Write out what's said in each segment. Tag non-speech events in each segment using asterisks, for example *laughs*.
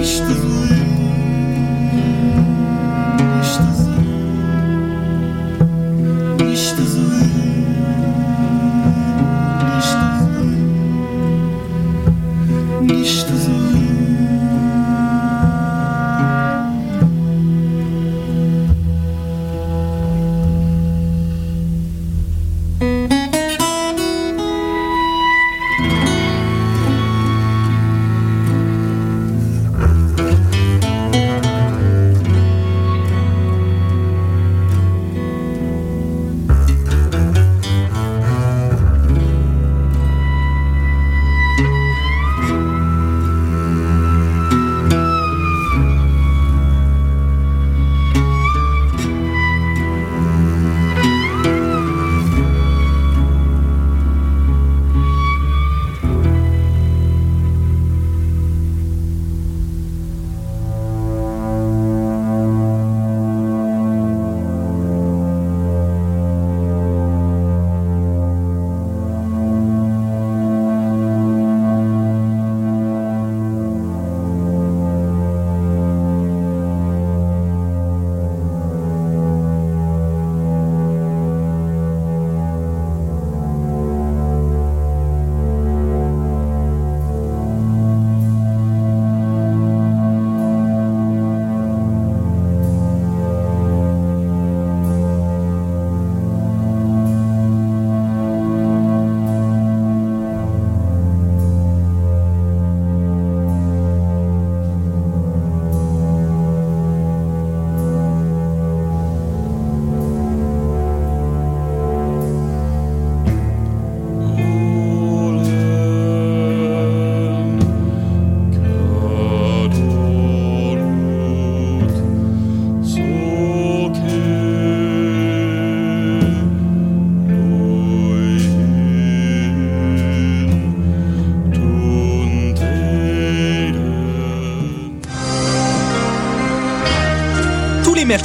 Isto.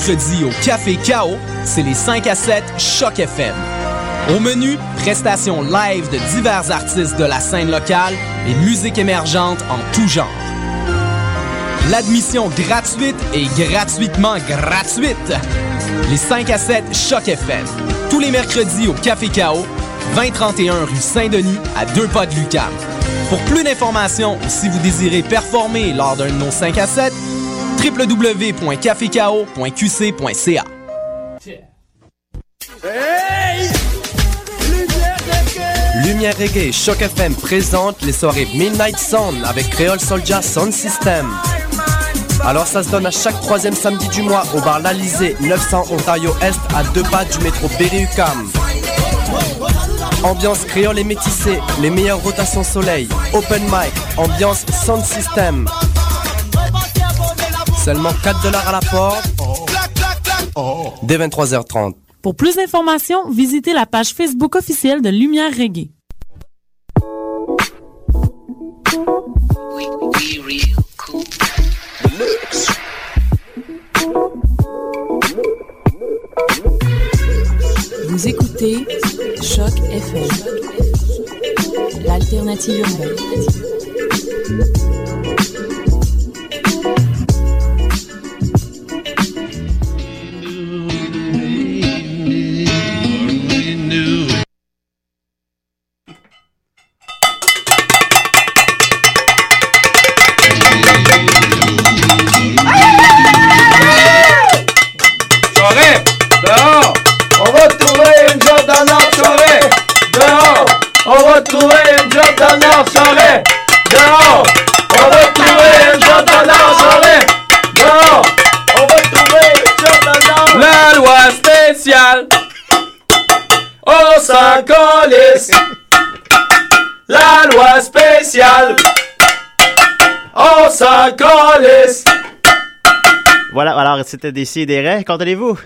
Au Café Chaos, c'est les 5 à 7 Choc FM. Au menu, prestations live de divers artistes de la scène locale et musique émergente en tout genre. L'admission gratuite et gratuitement gratuite. Les 5 à 7 Choc FM. Tous les mercredis au Café Chaos, 2031 rue Saint-Denis, à deux pas de Lucam. Pour plus d'informations ou si vous désirez performer lors d'un de nos 5 à 7, www.cafecao.qc.ca. Lumière Reggae Choc FM présente les soirées Midnight Sound avec Creole Soldier Sound System. Alors ça se donne à chaque troisième samedi du mois au bar L'Alizé, 900 Ontario Est, à deux pas du métro Berry-UQAM. Ambiance créole et métissée, les meilleures rotations soleil, open mic, ambiance sound system. Seulement 4 dollars à la porte. Dès 23h30. Pour plus d'informations, visitez la page Facebook officielle de Lumière Reggae. Vous écoutez Choc FM, l'alternative urbaine. Alors c'était Décidéré. Qu'en allez-vous?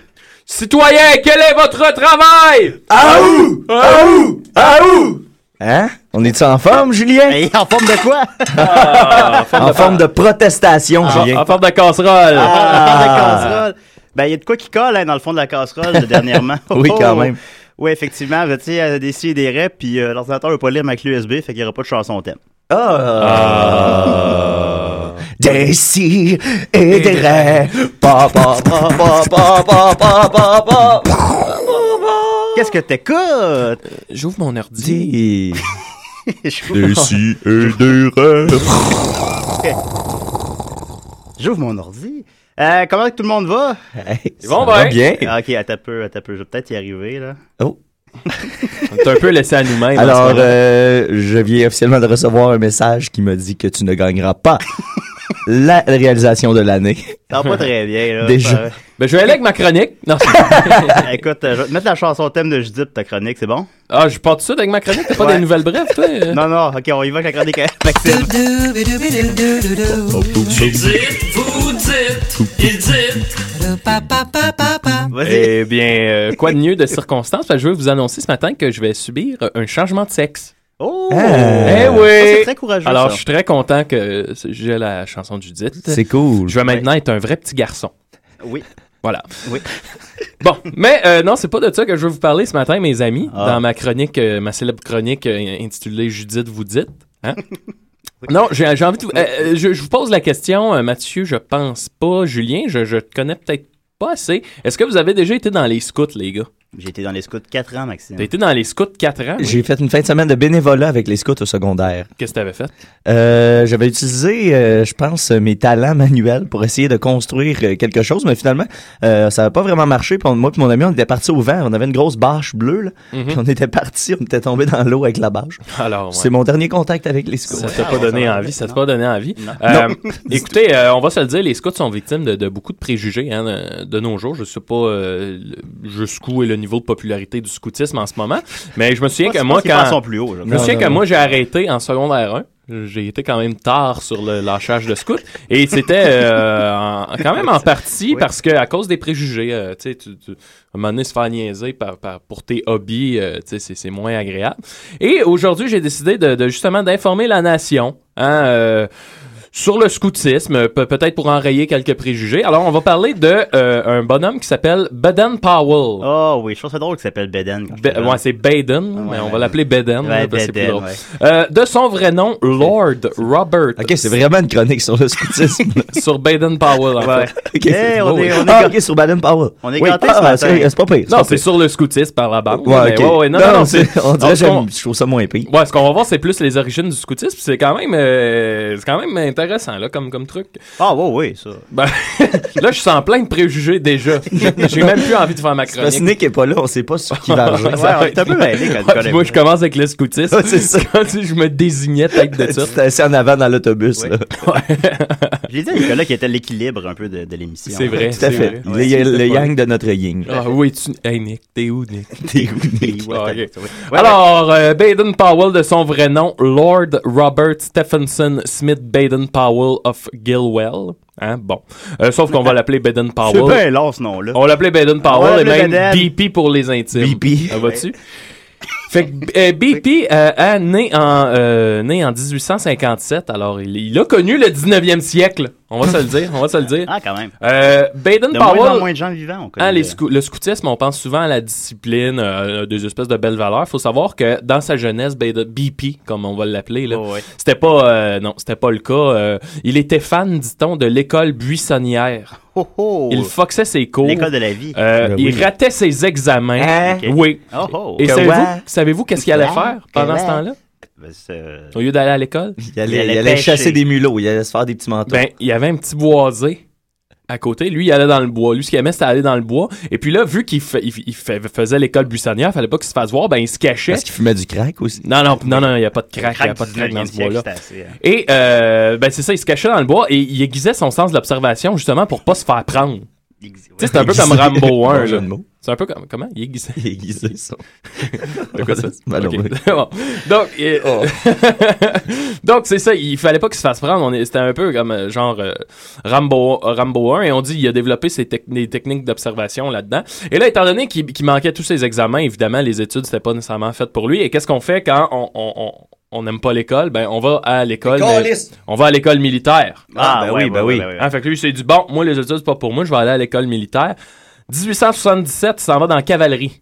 Citoyens, quel est votre travail? À où? À où? À où? Hein? On est-tu en forme, Julien? *laughs* en forme de quoi? Ah, en, forme, de... protestation, ah, Julien. En forme de casserole. Ah, en forme de casserole. Ben, il y a de quoi qui colle hein, dans le fond de la casserole dernièrement. *laughs* oui, quand même. Oui, effectivement, tu sais, des des reps, puis euh, l'ordinateur ne veut pas lire ma clé USB, fait qu'il n'y aura pas de chanson thème. Oh. Des si et des ré. Qu'est-ce que t'écoutes? J'ouvre mon ordi. des si et des ré. J'ouvre mon ordi. Euh, comment tout le monde va? Hey, ça bon, va bien. Ok, à peu, à peu, je vais peut-être y arriver, là. Oh. On est un peu laissé à nous-mêmes. Alors, euh, je viens officiellement de recevoir un message qui me dit que tu ne gagneras pas la réalisation de l'année. Va pas très bien, là. Déjà. Ça- Ben, je vais aller avec ma chronique. Non, Écoute, euh, je vais te mettre la chanson thème de Judith ta chronique, c'est bon? ah, je pars tout de suite avec ma chronique. T'as pas Ouais. des nouvelles brèves, toi? euh? Non, non, ok, on y va avec la chronique. Eh bien, euh, quoi de mieux de circonstance? Parce que je veux vous annoncer ce matin que je vais subir un changement de sexe. Oh! Ah. Eh oui! C'est très courageux. Alors, ça. je suis très content que j'ai la chanson de Judith. C'est cool. Je vais maintenant être un vrai petit garçon. Oui. Voilà. Oui. *laughs* Bon, mais euh, non, c'est pas de ça que je veux vous parler ce matin, mes amis, Ah. dans ma chronique, euh, ma célèbre chronique euh, intitulée Judith vous dites. Hein? *laughs* Non, j'ai j'ai envie de vous... euh, euh, je, je vous pose la question, euh, Mathieu, je pense pas. Julien, je, je te connais peut-être pas assez. Est-ce que vous avez déjà été dans les scouts, les gars? J'ai été dans les scouts 4 ans, Maxime. T'as été dans les scouts 4 ans? oui? J'ai fait une fin de semaine de bénévolat avec les scouts au secondaire. Qu'est-ce que t'avais fait? Euh, J'avais utilisé, euh, je pense, mes talents manuels pour essayer de construire euh, quelque chose, mais finalement, euh, ça n'a pas vraiment marché. Puis on- moi et mon ami, on était partis au vent. On avait une grosse bâche bleue, là. Mhm. Puis on était partis, on était tombé dans l'eau avec la bâche. Alors, ouais. C'est mon dernier contact avec les scouts. Ça t'a pas donné envie, ça t'a pas donné envie. Non. Euh, *laughs* écoutez, euh, on va se le dire, les scouts sont victimes de, de beaucoup de préjugés hein, de, de nos jours. Je sais pas euh, jusqu'où est le niveau de popularité du scoutisme en ce moment, mais je me souviens que moi, quand plus haut, je me souviens que moi j'ai arrêté en secondaire 1. J'ai été quand même tard sur le lâchage de scout et c'était euh, quand même en partie Oui. parce que à cause des préjugés, euh, tu sais, tu, tu- à un moment donné se faire niaiser par, par- pour tes hobbies, euh, tu sais, c'est- c'est moins agréable. Et aujourd'hui, j'ai décidé de, de justement d'informer la nation. Hein, euh, sur le scoutisme, pe- peut-être pour enrayer quelques préjugés. Alors, on va parler de euh, un bonhomme qui s'appelle Baden Powell. Oh oui, je trouve ça drôle qu'il s'appelle Beden. quand Be- ouais, c'est Baden, Ah, mais on va l'appeler Beden. Ouais, ouais. Euh, de son vrai nom, Lord Robert. Ok, c'est vraiment une chronique sur le scoutisme. *laughs* Sur Baden Powell, en fait. ok, Hey, c'est on est- on est ah, sur Baden Powell. On est Oui, gâtés ah, ce matin. c'est pas pire. Non, c'est sur le scoutisme par la bande. Ouais, mais ok. ouais, ouais, non, non, non, c'est... on dirait que je trouve ça moins pire. Ouais, ce qu'on va voir, c'est plus les origines du scoutisme. C'est quand même, euh, c'est quand même intéressant, là, comme, comme truc. Ah oui, oui, ça. Ben, *laughs* là, je suis en plein de préjugés déjà. *laughs* J'ai même plus envie de faire ma Parce que chronique. Nick est pas là, on sait pas sur qui va arriver. Ouais, on est un peu mêlés quand tu Ouais, connais moi, je commence avec le scoutisme. Ouais, c'est ça. *laughs* Quand je me désignais tête de ça. t'es assis en avant dans l'autobus, Oui. là. Je l'ai dit à Nicolas qui était l'équilibre un peu de, de l'émission. C'est vrai. Tout à fait. Ouais, le le yang de notre yin. Ah oui, tu... Hey Nick, t'es où Nick? T'es où, Nick? Ouais, ouais, ouais. Alors, euh, Baden Powell, de son vrai nom, Lord Robert Stephenson Smith Baden Powell of Gilwell. Hein, bon. Euh, sauf qu'on va l'appeler Baden *laughs* C'est Powell. bien long ce nom-là. On va l'appeler Baden Powell et même Baden. BP pour les intimes. BP. *laughs* Fait que euh, BP euh, a né en euh, né en 1857. Alors il, il a connu le 19e siècle. On va se le dire, on va se le dire. Ah, quand même. Euh, Baden De moins en Powell moins de gens vivants, on connaît. ah, les le- scou- le scoutisme, on pense souvent à la discipline, euh, des espèces de belles valeurs. faut savoir que dans sa jeunesse, Baden- BP, comme on va l'appeler, là, Oh, ouais. c'était pas, euh, non, c'était pas le cas. euh, il était fan, dit-on, de l'école buissonnière. Oh, oh. Il foxait ses cours. L'école de la vie. Euh, Ben il ratait ses examens. Hein? Ok. Oui. Oh, oh. Et savez-vous, ouais. savez-vous qu'est-ce qu'il allait faire pendant ce temps-là? Ben, c'est- Au lieu d'aller à l'école? Il allait, Il allait il allait pêcher. chasser des mulots, il allait se faire des petits manteaux. Ben, il y avait un petit boisé à côté. Lui, il allait dans le bois. Lui, ce qu'il aimait, c'était aller dans le bois. Et puis là, vu qu'il fa- il, il fa- faisait l'école buissonnière, fallait pas qu'il se fasse voir, ben, il se cachait. Parce qu'il fumait du crack aussi. Non, non, non, non, il n'y a pas de crack, il n'y a pas de crack dans ce 19e siècle, bois-là. hein. Et, euh, ben, c'est ça, il se cachait dans le bois et il aiguisait son sens de l'observation, justement, pour pas se faire prendre. C'est un peu comme Rambo 1, Bon jeu là. de mots. C'est un peu comme, comment? Il aiguisait. Il aiguisait ça. *laughs* De quoi ça? *laughs* *laughs* Donc, euh, donc c'est ça. Il fallait pas qu'il se fasse prendre. Est- C'était un peu comme euh, genre euh, Rambo, Rambo 1 et on dit il a développé ses tec- techniques d'observation là-dedans. Et là, étant donné qu'il manquait tous ses examens, évidemment, les études c'était pas nécessairement fait pour lui. Et qu'est-ce qu'on fait quand on on- on- n'aime pas l'école? Ben, on va à l'école. mais- On va à l'école militaire. Ah, ben ouais, oui, ben ouais, oui. ouais, ouais. Hein, fait que lui, il s'est dit, bon, moi, les études, c'est pas pour moi, je vais aller à l'école militaire. 1877, il s'en va dans la cavalerie.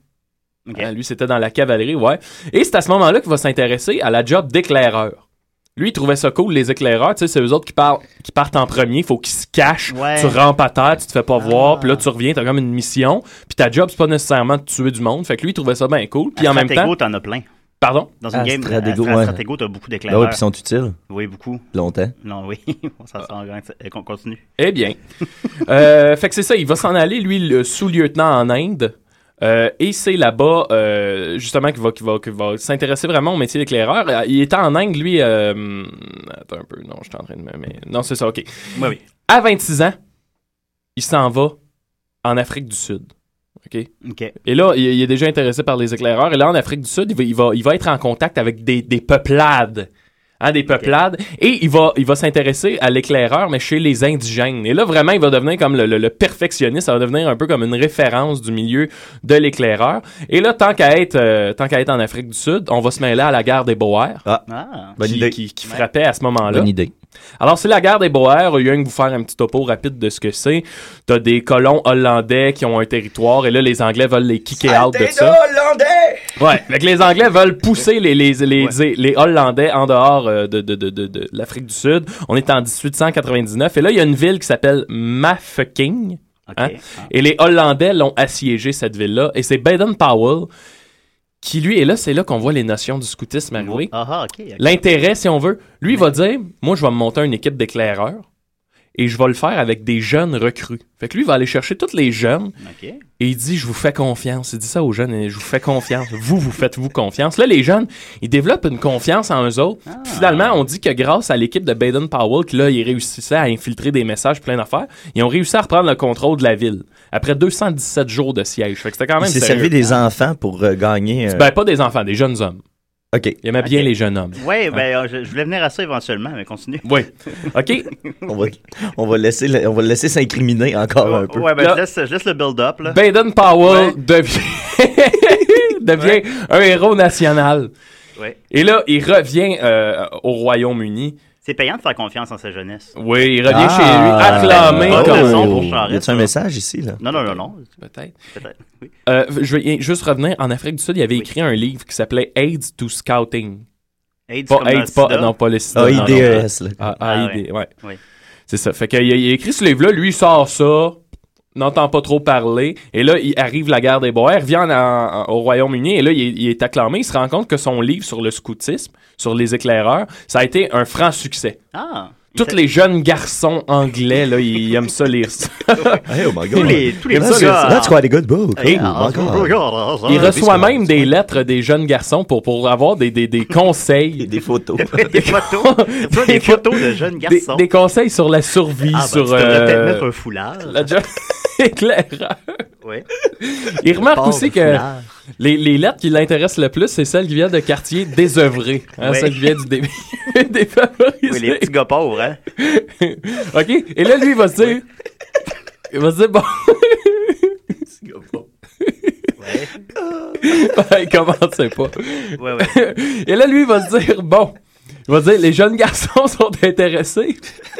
Hein, lui, c'était dans la cavalerie, ouais. Et c'est à ce moment-là qu'il va s'intéresser à la job d'éclaireur. Lui, il trouvait ça cool, les éclaireurs. Tu sais, c'est eux autres qui, parlent, qui partent en premier. Faut qu'ils se cachent. Ouais. Tu rampes à terre, tu te fais pas voir. Ah. Puis là, tu reviens, t'as comme une mission. Puis ta job, c'est pas nécessairement de tuer du monde. Fait que lui, il trouvait ça bien cool. Puis en même temps. t'en as plein. Pardon? Dans une Ah, game, à ouais. Stratego, t'as beaucoup Là, d'éclaireurs. ouais, puis ils sont utiles Oui, beaucoup. longtemps. Non, oui. *laughs* ça sent grand. Euh, qu'on continue. Eh bien. *laughs* Euh, fait que c'est ça, il va s'en aller, lui, le sous-lieutenant en Inde. Euh, et c'est là-bas, euh, justement, qu'il va, qu'il va, qu'il va s'intéresser vraiment au métier d'éclaireur. Euh, Il était en Inde, lui. Euh, attends un peu, non, je suis en train de me. mais- non, c'est ça, ok. Oui, oui. À 26 ans, il s'en va en Afrique du Sud. OK? OK. Et là, il, il est déjà intéressé par les éclaireurs. Et là, en Afrique du Sud, il va, il va, il va être en contact avec des, des peuplades. Hein, des peuplades. Et il va, il va s'intéresser à l'éclaireur, mais chez les indigènes. Et là, vraiment, il va devenir comme le, le- le perfectionniste. Ça va devenir un peu comme une référence du milieu de l'éclaireur. Et là, tant qu'à être, euh, tant qu'à être en Afrique du Sud, on va se mêler à la guerre des Boers. Ah. Bonne qui, idée. qui- qui frappait à ce moment-là. Bonne idée. Alors, c'est la guerre des Boers. Il y a que vous faire un petit topo rapide de ce que c'est. T'as des colons hollandais qui ont un territoire et là, les Anglais veulent les kicker out de ça. Ouais. *laughs* Fait que les Anglais veulent pousser les, les, les, les, les Hollandais en dehors euh, de, de, de, de, de l'Afrique du Sud. On est en 1899 et là, il y a une ville qui s'appelle Mafeking. Hein? Ah. Et les Hollandais l'ont assiégé, cette ville-là. Et c'est Baden Powell qui, lui, et là, c'est là qu'on voit les notions du scoutisme arriver. Ah, ah. L'intérêt, si on veut, lui il va dire, moi, je vais me monter une équipe d'éclaireurs et je vais le faire avec des jeunes recrues. Fait que lui, il va aller chercher tous les jeunes OK. et il dit, je vous fais confiance. Il dit ça aux jeunes, et je vous fais confiance. vous, vous faites-vous confiance. Là, les jeunes, ils développent une confiance en eux autres. Puis finalement, on dit que grâce à l'équipe de Baden Powell, qui là, ils réussissaient à infiltrer des messages, plein d'affaires, ils ont réussi à reprendre le contrôle de la ville après 217 jours de siège. Fait que c'était quand même sérieux. servi des enfants pour euh, gagner. euh, Ben, pas des enfants, des jeunes hommes. OK. Il aimait bien les jeunes hommes. Ouais, ben, je, je voulais venir à ça éventuellement, mais continue. Oui. *laughs* OK. On va, on va laisser, le- on va le laisser s'incriminer encore un peu. Ouais, ben, je laisse, je laisse le build-up, là. Baden Powell Ouais. devient, *laughs* devient un héros national. Ouais. Et là, il revient euh, au Royaume-Uni. C'est payant de faire confiance en sa jeunesse. Oui, il revient Ah, chez lui, acclamé bonne comme... raison pour Charest, Y a-tu un message ici, là? Non, non, non, non. Peut-être. Peut-être. Oui. Euh, je vais juste revenir. En Afrique du Sud, il avait écrit un livre qui s'appelait AIDS to Scouting. AIDS Pas AIDS, pas, non, pas le sida. non, non. AIDS, là. Ah, Ah, AIDS, ouais. Oui. C'est ça. Fait qu'il a, il a écrit ce livre-là, lui, il sort ça, n'entend pas trop parler, et là, il arrive la guerre des Boers, en- au Royaume-Uni, et là, il il est acclamé, il se rend compte que son livre sur le scoutisme, sur les éclaireurs, ça a été un franc succès. Ah. Tous les jeunes garçons anglais, là, ils, ils aiment ça lire ça. *laughs* Hey, oh my Tous les, tous les ça, gars. That's quite a good book. Hey, Oh ah, my God. Il reçoit même des lettres des jeunes garçons pour, pour avoir des, des, des Et conseils. des photos. *laughs* des photos. *laughs* Des photos de jeunes garçons. des conseils sur la survie, Ah, ben, sur tu euh, peut-être mettre un foulard. la éclaireur. Ouais. Il remarque aussi que foulard. Les, les lettres qui l'intéressent le plus, c'est celles qui viennent de quartiers désœuvrés. Hein. Celles qui viennent du dé- *laughs* défavorisé. Oui, les petits gars pauvres, hein. *laughs* OK? Et là, lui, il va se dire... Il va se dire, bon... *laughs* Ouais. il commençait pas. Ouais, ouais. Et là, lui, il va se dire, bon... Il va dire, les jeunes garçons *laughs* sont intéressés.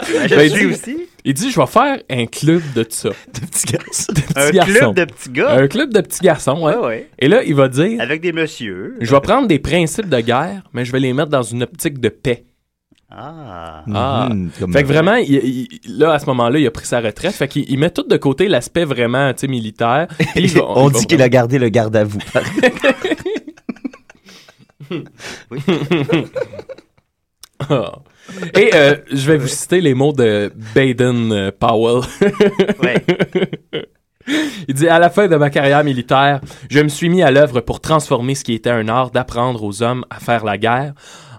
Je Ben, il dit- aussi. Il dit, je vais faire un club de ça. *laughs* de petits garçons. De petits Un garçons. club de petits gars. Un club de petits garçons, ouais. Ouais, ouais. Et là, il va dire, Avec des messieurs. je vais prendre des principes de guerre, mais je vais les mettre dans une optique de paix. Ah. Ah. Mhm, Fait que vraiment, il- il- là, à ce moment-là, il a pris sa retraite. Fait qu'il il met tout de côté l'aspect vraiment, tu sais, militaire. *laughs* Puis il va- On dit qu'il a gardé le garde à vous. Ah. Et euh, je vais vous citer les mots de Baden euh, Powell. Ouais. *laughs* Il dit À la fin de ma carrière militaire, je me suis mis à l'œuvre pour transformer ce qui était un art d'apprendre aux hommes à faire la guerre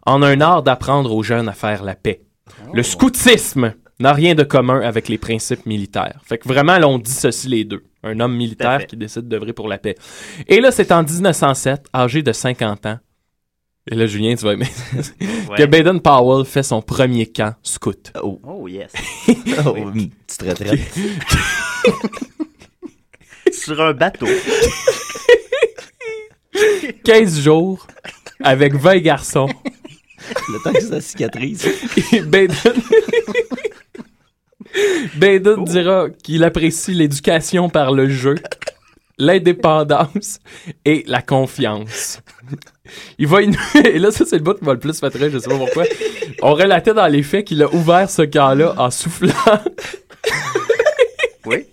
en un art d'apprendre aux jeunes à faire la paix. Le scoutisme n'a rien de commun avec les principes militaires. Fait que vraiment, là, on dissocie les deux. Un homme militaire qui décide d'œuvrer pour la paix. Et là, c'est en 1907, âgé de 50 ans. Et là, Julien, tu vas aimer. que. Baden Powell fait son premier camp scout. Oh, Oh, yes. *laughs* oh, une petite retraite. *laughs* Sur un bateau. *laughs* 15 jours avec 20 garçons. Le temps que ça cicatrise. Et Baden... Baden dira qu'il apprécie l'éducation par le jeu, l'indépendance et la confiance. Il va inhumer. *laughs* Et là, ça, c'est le bout qui m'a le plus fait rire, je sais pas pourquoi. On relatait dans les faits qu'il a ouvert ce camp-là en soufflant. *laughs* Oui.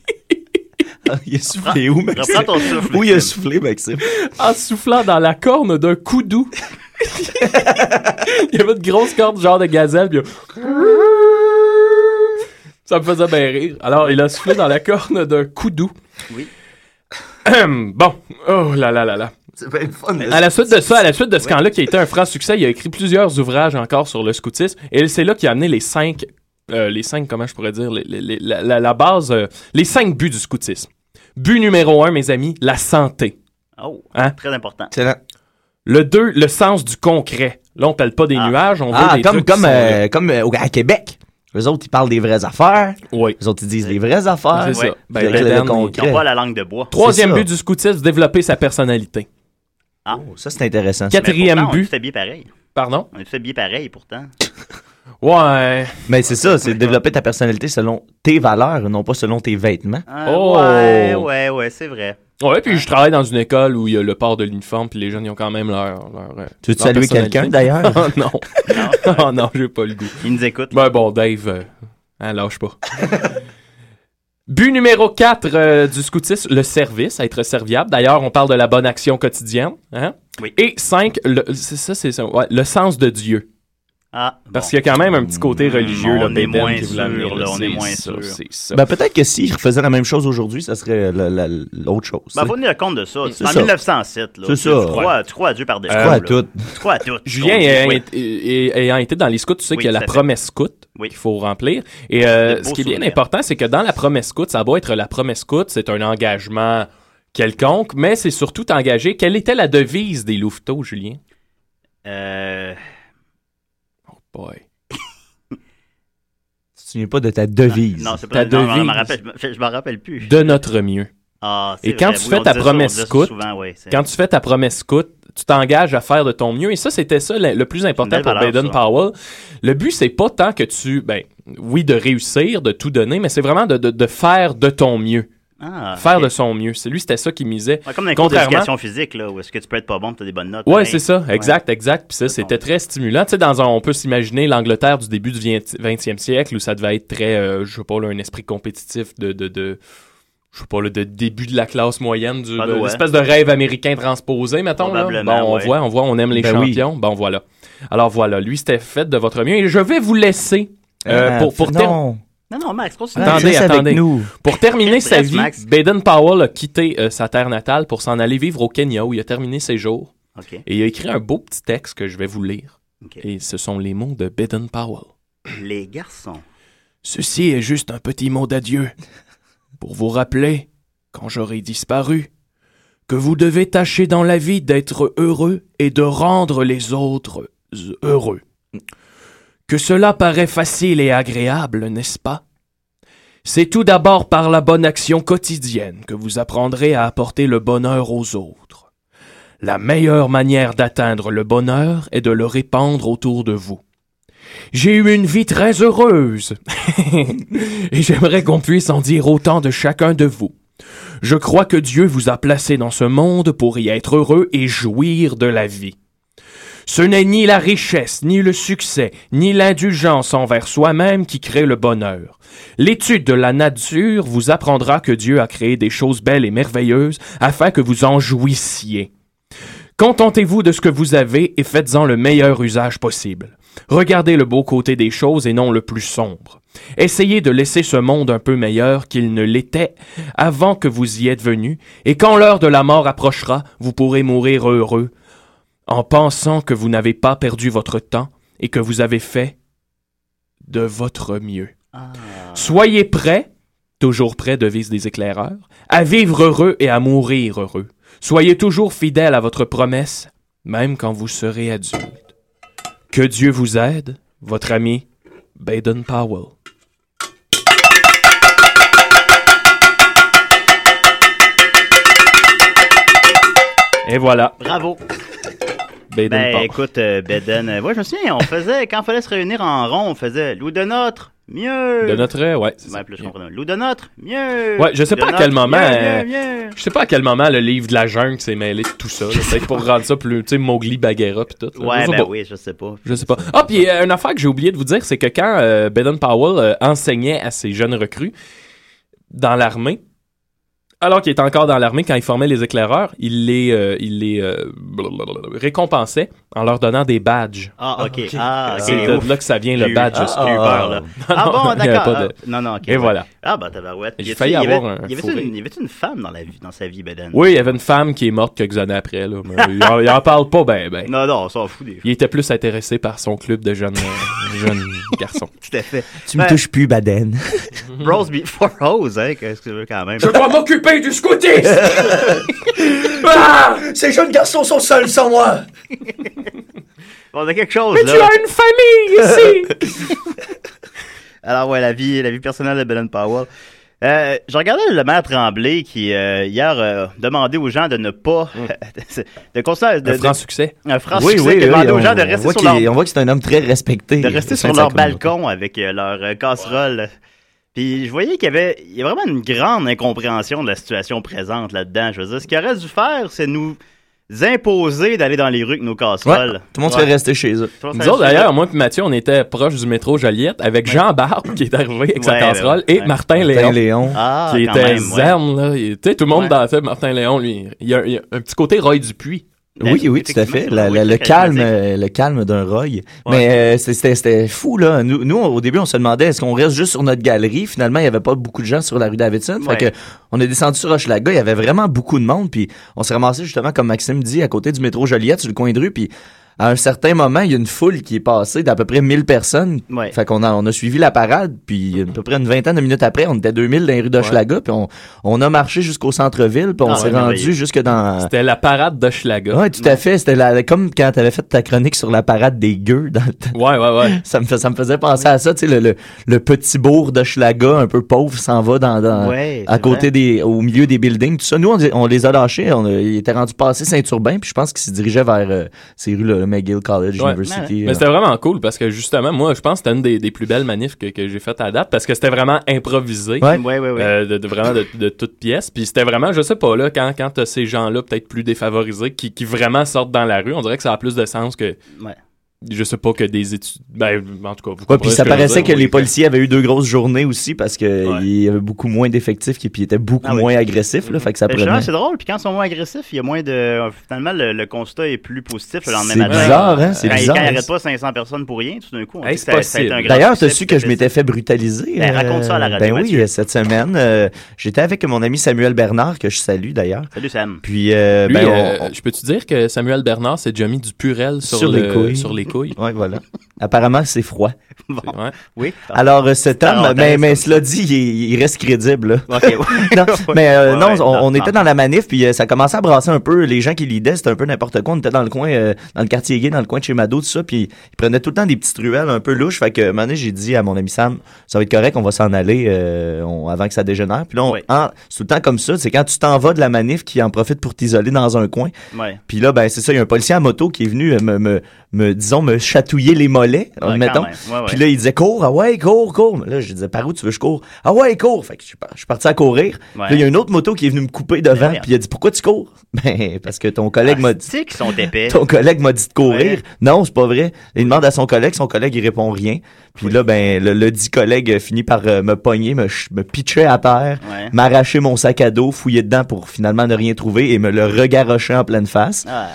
il a soufflé où, Maxime? Reprends ton souffle. Où il a soufflé, Maxime? en soufflant dans la corne d'un coudou. *laughs* il y avait une grosse corne genre de gazelle, puis il a- ça me faisait bien rire. Alors, il a soufflé dans la corne d'un coudou. Oui. bon, oh là là là là. C'est bien le fun. À la suite de ça, à la suite de ce camp-là qui a été un franc succès, il a écrit plusieurs ouvrages encore sur le scoutisme et c'est là qu'il a amené les cinq, euh, les cinq, comment je pourrais dire, les- les- les- la, la- la base, euh, les cinq buts du scoutisme. But numéro un, mes amis, la santé. Oh, Hein? très important. Excellent. Le 2, le sens du concret. Là, on parle pas des Ah. nuages, on veut Ah, des comme, trucs comme, sont euh, comme euh, au- à Québec. Eux autres, ils parlent des vraies affaires. Oui. Eux autres, ils disent les vraies affaires. C'est ça. Ben, Le- le concret. Ils n'ont pas la langue de bois. Troisième but du scoutisme, développer sa personnalité. Ah. Oh, ça, c'est intéressant. Quatrième pourtant, On but. est tous habillés pareil. Pardon? On est tous habillés pareil, pourtant. *laughs* Ouais. Mais c'est ça, c'est développer ta personnalité selon tes valeurs, non pas selon tes vêtements. Ah, Oh. Ouais, ouais, ouais, c'est vrai. Ouais, puis je travaille dans une école où il y a le port de l'uniforme, puis les jeunes, ils ont quand même leur. leur euh, Tu leur saluer quelqu'un, d'ailleurs? oh *laughs* non. Non, *laughs* oh non, j'ai pas le goût. Ils nous écoutent. Ben bon, Dave, euh, hein, lâche pas. But numéro 4 du scoutisme, le service, être serviable. D'ailleurs, on parle de la bonne action quotidienne. Hein? Oui. Et 5, c'est ça, c'est ouais, le sens de Dieu. Ah, Parce bon. qu'il y a quand même un petit côté religieux, On là, est moins qui sûr, amener, là, on est c'est moins ça, sûr. C'est ça. Ben, peut-être que s'ils refaisaient la même chose aujourd'hui, ça serait la- la- l'autre chose. Ben, faut tenir compte de ça. C'est en ça. 1907, là. C'est tu, ça. Tu crois, tu crois à Dieu par défaut. Euh, à tout? Tu crois à tout. *laughs* Julien, ayant, Oui. été- ayant été dans les scouts, tu sais Oui, qu'il y a la promesse scout Oui. qu'il faut remplir. Et euh, ce qui est bien important, c'est que dans la promesse scout, ça doit être la promesse scout, c'est un engagement quelconque, mais c'est surtout engagé. Quelle était la devise des Louveteaux, Julien? Euh, Boy. Tu te souviens pas de ta devise? non, c'est pas Ta non, non, je m'en devise. rappelle, je me- je m'en rappelle plus. De notre mieux. Ah, c'est Et quand vrai. tu Oui, fais on ta promesse scout, Quand tu fais ta promesse scout, tu t'engages à faire de ton mieux. Et ça, c'était ça le, le plus important pour valeur, Baden ça. Powell. Le but, c'est pas tant que tu, ben, oui, de réussir, de tout donner, mais c'est vraiment de, de, de faire de ton mieux. Ah, faire de son mieux. C'est lui, c'était ça qu'il misait. Ouais, comme dans les Contrairement- physique, là, où est-ce que tu peux être pas bon, tu as des bonnes notes. Ouais, pareil. c'est ça, exact, exact. Puis ça, c'était très stimulant. Tu sais, dans un, on peut s'imaginer l'Angleterre du début du 20e siècle où ça devait être très, euh, je sais pas, là, un esprit compétitif de, de, de je sais pas, là, de début de la classe moyenne, du, Ah, de- ouais. l'espèce de rêve américain transposé, mettons. Là. Bon, on ouais. voit, on voit, on aime les Ben oui. champions. Bon, voilà. Alors voilà, lui, c'était fait de votre mieux. Et je vais vous laisser euh, Ah, pour, pour, ter- non. Non, non, Max, continue. Attendez, avec attendez. nous. pour terminer *laughs* sa vie, Max. Baden Powell a quitté euh, sa terre natale pour s'en aller vivre au Kenya où il a terminé ses jours. Et il a écrit un beau petit texte que je vais vous lire. Et ce sont les mots de Baden Powell. *clears throat* Les garçons. Ceci est juste un petit mot d'adieu pour vous rappeler, quand j'aurai disparu, que vous devez tâcher dans la vie d'être heureux et de rendre les autres heureux. Que cela paraît facile et agréable, n'est-ce pas? C'est tout d'abord par la bonne action quotidienne que vous apprendrez à apporter le bonheur aux autres. La meilleure manière d'atteindre le bonheur est de le répandre autour de vous. J'ai eu une vie très heureuse. *laughs* Et j'aimerais qu'on puisse en dire autant de chacun de vous. Je crois que Dieu vous a placé dans ce monde pour y être heureux et jouir de la vie. Ce n'est ni la richesse, ni le succès, ni l'indulgence envers soi-même qui crée le bonheur. L'étude de la nature vous apprendra que Dieu a créé des choses belles et merveilleuses afin que vous en jouissiez. Contentez-vous de ce que vous avez et faites-en le meilleur usage possible. Regardez le beau côté des choses et non le plus sombre. Essayez de laisser ce monde un peu meilleur qu'il ne l'était avant que vous y êtes venu, et quand l'heure de la mort approchera, vous pourrez mourir heureux, en pensant que vous n'avez pas perdu votre temps et que vous avez fait de votre mieux. Ah. Soyez prêts, toujours prêts, devise des éclaireurs, à vivre heureux et à mourir heureux. Soyez toujours fidèles à votre promesse, même quand vous serez adulte. Que Dieu vous aide, votre ami Baden Powell. Et voilà, Bravo. Baden Ben, écoute, euh, Beden, euh, ouais, je me souviens, on faisait, quand il fallait se réunir en rond, on faisait Loup de notre, mieux. De notre, ouais. c'est Ouais, ça. plus je comprends. Loup de notre, mieux. Ouais, je sais pas à quel moment, mieux, euh, mieux, mieux. Je sais pas à quel moment le livre de la jungle s'est mêlé de tout ça. Peut-être pour rendre ça plus, tu sais, Mowgli, Bagheera puis tout. là. Ouais, Je ben pas. oui, je sais pas. Je sais pas. Ah, puis euh, une affaire que j'ai oublié de vous dire, c'est que quand euh, Baden Powell enseignait à ses jeunes recrues dans l'armée, alors qu'il était encore dans l'armée, quand il formait les éclaireurs, il les, euh, il les euh, récompensait en leur donnant des badges. Ah, ok. Ah, ok. C'est de là que ça vient le badge. ah, eu peur, là. Ah non, bon, *laughs* avait d'accord. pas de- Ah, Non, non, ok. Et ouais. voilà. Ah, bah, tabarouette. J'ai failli y avait- avoir un Y avait-tu fourré. une, y avait-tu une femme dans, la vie, dans sa vie, Beden? Oui, il y avait une femme qui est morte quelques années après. Là, mais il, en, il en parle pas ben ben. Non, non, on s'en fout des Il était plus intéressé par son club de jeunes, euh, jeunes *laughs* garçons. Tout à fait. Tu me Ben, touches plus, Baden. Bros before Rose, hein, qu'est-ce que tu veux quand même? dois m'occuper du scoutisme! *laughs* Ces jeunes garçons sont seuls sans moi. Bon, on a quelque chose, là. une famille ici! *laughs* Alors, ouais, la vie, la vie personnelle de Belen Powell. Euh, je regardais le maire Tremblay qui, euh, hier, euh, demandait aux gens de ne pas... *laughs* de constater... De, Un franc de- succès. un franc succès, qui demandait aux gens de on, rester voit sur leur on voit que c'est un homme très respecté. de rester sur de leur balcon avec euh, leur euh, casserole. Puis je voyais qu'il y avait il y a vraiment une grande incompréhension de la situation présente là-dedans. Je veux dire, ce qu'il aurait dû faire, c'est nous imposer d'aller dans les rues avec nos Ouais, casseroles. tout le monde Ouais. serait resté chez eux. Nous autres, d'ailleurs, moi et Mathieu, on était proche du métro Joliette avec Jean Barbe qui est arrivé avec sa casserole ouais. et Martin Martin Léon. Léon. Ah, qui était même, ouais. zen, là. Il- Tu sais, tout le monde Ouais. dansait Martin Léon, lui. Il y a, il y a un petit côté Roy Dupuis. Oui, oui, tout à fait. La- oui, le calme, euh, le calme d'un Roy. Mais euh, c'était fou là. Nous, nous, au début, on se demandait est-ce qu'on reste juste sur notre galerie? Finalement, il y avait pas beaucoup de gens sur la rue Davidson. Ouais. Fait que on est descendu sur Hochelaga. Il y avait vraiment beaucoup de monde. Puis on s'est ramassé justement, comme Maxime dit, à côté du métro Joliette, sur le coin de rue. Puis à un certain moment, il y a une foule qui est passée d'à peu près 1000 personnes. Ouais. Fait qu'on a, on a suivi la parade, puis à peu près une vingtaine de minutes après, on était 2000 dans les rues d'Hochelaga, puis on, on a marché jusqu'au centre-ville, puis on Ah s'est ouais, rendu jusque dans... C'était la parade d'Hochelaga. Ouais, tout à fait. C'était la, comme quand t'avais fait ta chronique sur la parade des gueux dans le temps. Ouais, ouais, ouais. *laughs* Ça me, fait- ça me faisait penser à ça, tu sais, le, le, le petit bourg d'Hochelaga, un peu pauvre, s'en va dans, dans Ouais, à côté vrai. des, au milieu des buildings, tout ça. Nous, on, on les a lâchés, on a- il était rendu passé Saint-Urbain, puis je pense qu'il se dirigeait vers euh, ces rues, là, le McGill College Ouais. University. Mais euh. c'était vraiment cool parce que justement, moi, je pense que c'était une des, des plus belles manifs que, que j'ai faites à date parce que c'était vraiment improvisé. Ouais. Ouais, euh, de, de vraiment de, de toutes pièces. Puis c'était vraiment, je sais pas, là, quand, quand t'as ces gens-là peut-être plus défavorisés qui, qui vraiment sortent dans la rue, on dirait que ça a plus de sens que, Ouais. Je sais pas, que des études. Ben, en tout cas, vous Ouais, comprenez puis ça paraissait dire, que oui. les policiers avaient eu deux grosses journées aussi parce que Ouais. il y avait beaucoup moins d'effectifs et puis ils étaient beaucoup Ah oui. moins agressifs là, fait que ça Euh, prenait. c'est drôle, puis quand ils sont moins agressifs, il y a moins de. Finalement, le, le constat est plus positif le lendemain C'est matin. bizarre, hein, c'est bizarre. quand ils n'arrêtent pas 500 personnes pour rien, tout d'un coup, on Hey, dit c'est possible. un grand D'ailleurs, succès, t'as su que je m'étais fait- brutaliser. Ben, raconte ça à la radio, Ben oui, Mathieu. euh, cette semaine, euh, j'étais avec mon ami Samuel Bernard que je salue d'ailleurs. Salut Sam. Puis euh, ben, euh, je peux-tu dire que Samuel Bernard s'est déjà mis du purel sur, Sur les le- couilles. Couilles. ouais, voilà. Apparemment, c'est froid. *laughs* Bon, Ouais. oui. Alors, euh, cet homme, mais, mais cela dit, il, est- il reste crédible. Là. Ok, ouais. *laughs* non, *laughs* mais euh, Ouais, non, ouais, on, non, on était non. dans la manif, puis euh, ça commençait à brasser un peu. Les gens qui lidaient, c'était un peu n'importe quoi. On était dans le coin, euh, dans le quartier gay, dans le coin de chez Mado, tout ça, puis ils prenaient tout le temps des petites ruelles un peu louches. Fait que, un moment donné, j'ai dit à mon ami Sam, ça va être correct, on va s'en aller euh, on- avant que ça dégénère. Puis là, on- Ouais. en- c'est tout le temps comme ça. C'est quand tu t'en vas de la manif qui en profite pour t'isoler dans un coin. Ouais. Puis là, ben c'est ça, il y a un policier à moto qui est venu me, me, me disons, me chatouiller les mollets, Ouais, quand mettons. même. Ouais, ouais. Puis là, il disait cours, ah ouais, cours, cours. Là, je disais par où tu veux que je cours? Ah ouais, cours. Fait que je suis par- je suis parti à courir. Là, il y a une autre moto qui est venue me couper devant, merde. puis il a dit pourquoi tu cours? *laughs* Ben parce que ton collègue m'a dit qu'ils sont épais. *laughs* ton collègue m'a dit de courir. Non, c'est pas vrai. Il demande à son collègue, son collègue il répond rien. Puis là ben le, le dit collègue finit par euh, me pogner, me, me pitcher à terre, m'arracher mon sac à dos, fouiller dedans pour finalement ne rien trouver et me le regarrocher en pleine face. Ah,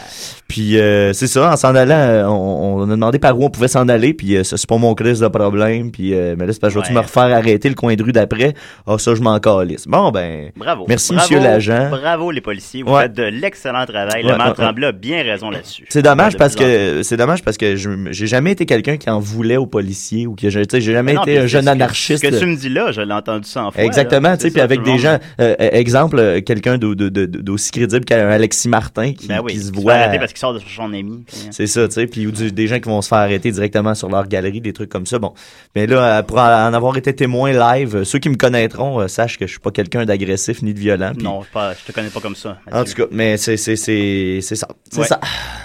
Puis euh, c'est ça, en s'en allant, euh, on, on a demandé par où on pouvait s'en aller, puis euh, ça c'est pas mon crise de problème, puis euh, mais là c'est parce que je vais-tu me refaire arrêter le coin de rue d'après? Ah ça je m'en calisse. Bon ben bravo. Merci, Bravo, monsieur l'agent. Bravo les policiers. Vous Ouais. faites de l'excellent travail. Ouais, le maire Tremblay a bien raison là-dessus. c'est dommage parce que c'est dommage parce que je j'ai jamais été quelqu'un qui en voulait aux policiers ou que j'ai jamais Non, été un jeune anarchiste. Ce que tu me dis là, je l'ai entendu 100 fois. Exactement, tu sais, puis avec des gens, euh, euh, exemple, euh, quelqu'un d'aussi crédible qu'un Alexis Martin qui, Ben se voit, arrêter parce qu'il sort de son ami. c'est ça, tu sais, puis des, gens qui vont se faire arrêter directement sur leur galerie, des trucs comme ça. Bon, mais là, euh, pour en avoir été témoin live, euh, ceux qui me connaîtront euh, sachent que je suis pas quelqu'un d'agressif ni de violent. Non, pas, je te connais pas comme ça. En Mathieu. tout cas, mais c'est c'est c'est c'est ça, c'est Ouais. ça.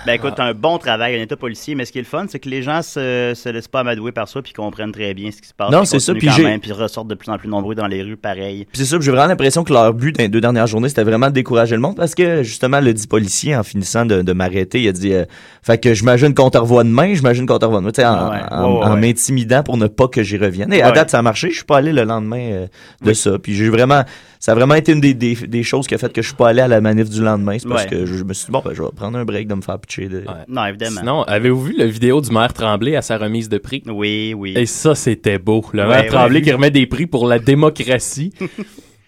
Ben écoute, t'as un bon travail en état policier, mais ce qui est le fun, c'est que les gens se, se laissent pas amadouer par ça puis comprennent très bien ce qui se passe. Non, c'est ça, puis puis ressortent de plus en plus nombreux dans les rues, pareil. Puis c'est ça, j'ai vraiment l'impression que leur but dans les deux dernières journées, c'était vraiment de décourager le monde parce que justement le dit policier en finissant de, de m'arrêter, il a dit euh, fait que j'imagine qu'on te revoit demain, j'imagine qu'on te revoit demain, sais, en, ouais, en- ouais, ouais, en ouais. m'intimidant pour ne pas que j'y revienne. Et à Ouais. date ça a marché, je suis pas allé le lendemain euh, de ça. Puis j'ai vraiment ça a vraiment été une des, des, des choses qui a fait que je suis pas allé à la manif du lendemain, c'est parce Ouais. que je, je me suis dit bon ben je vais prendre un break de me faire pitcher de Ouais. Non, évidemment. Sinon, avez-vous vu la vidéo du maire Tremblay à sa remise de prix? Oui, oui. Et ça, c'était beau. Le Ouais, maire ouais. Tremblay qui remet des prix pour la démocratie. *laughs*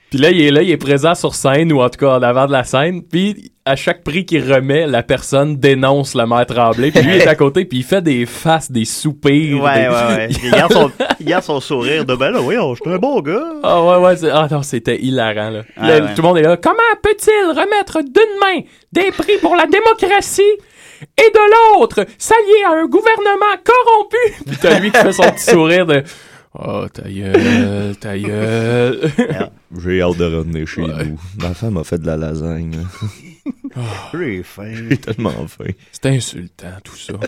Puis là, il est là, il est présent sur scène ou en tout cas en avant de la scène. Puis à chaque prix qu'il remet, la personne dénonce le maire Tremblay. Puis lui est à côté, puis il fait des faces, des soupirs. Ouais, des- ouais, ouais. *laughs* Il garde son, il garde son sourire de ben là, oui, oh, je suis un bon gars. Ah ouais, ouais, ah non, c'était hilarant, là. Ouais. Tout le monde est là. Comment peut-il remettre d'une main des prix pour la démocratie et de l'autre s'allier à un gouvernement corrompu? *laughs* Puis t'as lui qui fait son petit sourire de... Oh, ta gueule, ta gueule. *laughs* J'ai hâte de revenir chez Ouais. nous. Ma femme a fait de la lasagne. *laughs* J'ai faim. J'ai tellement faim. C'est insultant, tout ça. *laughs*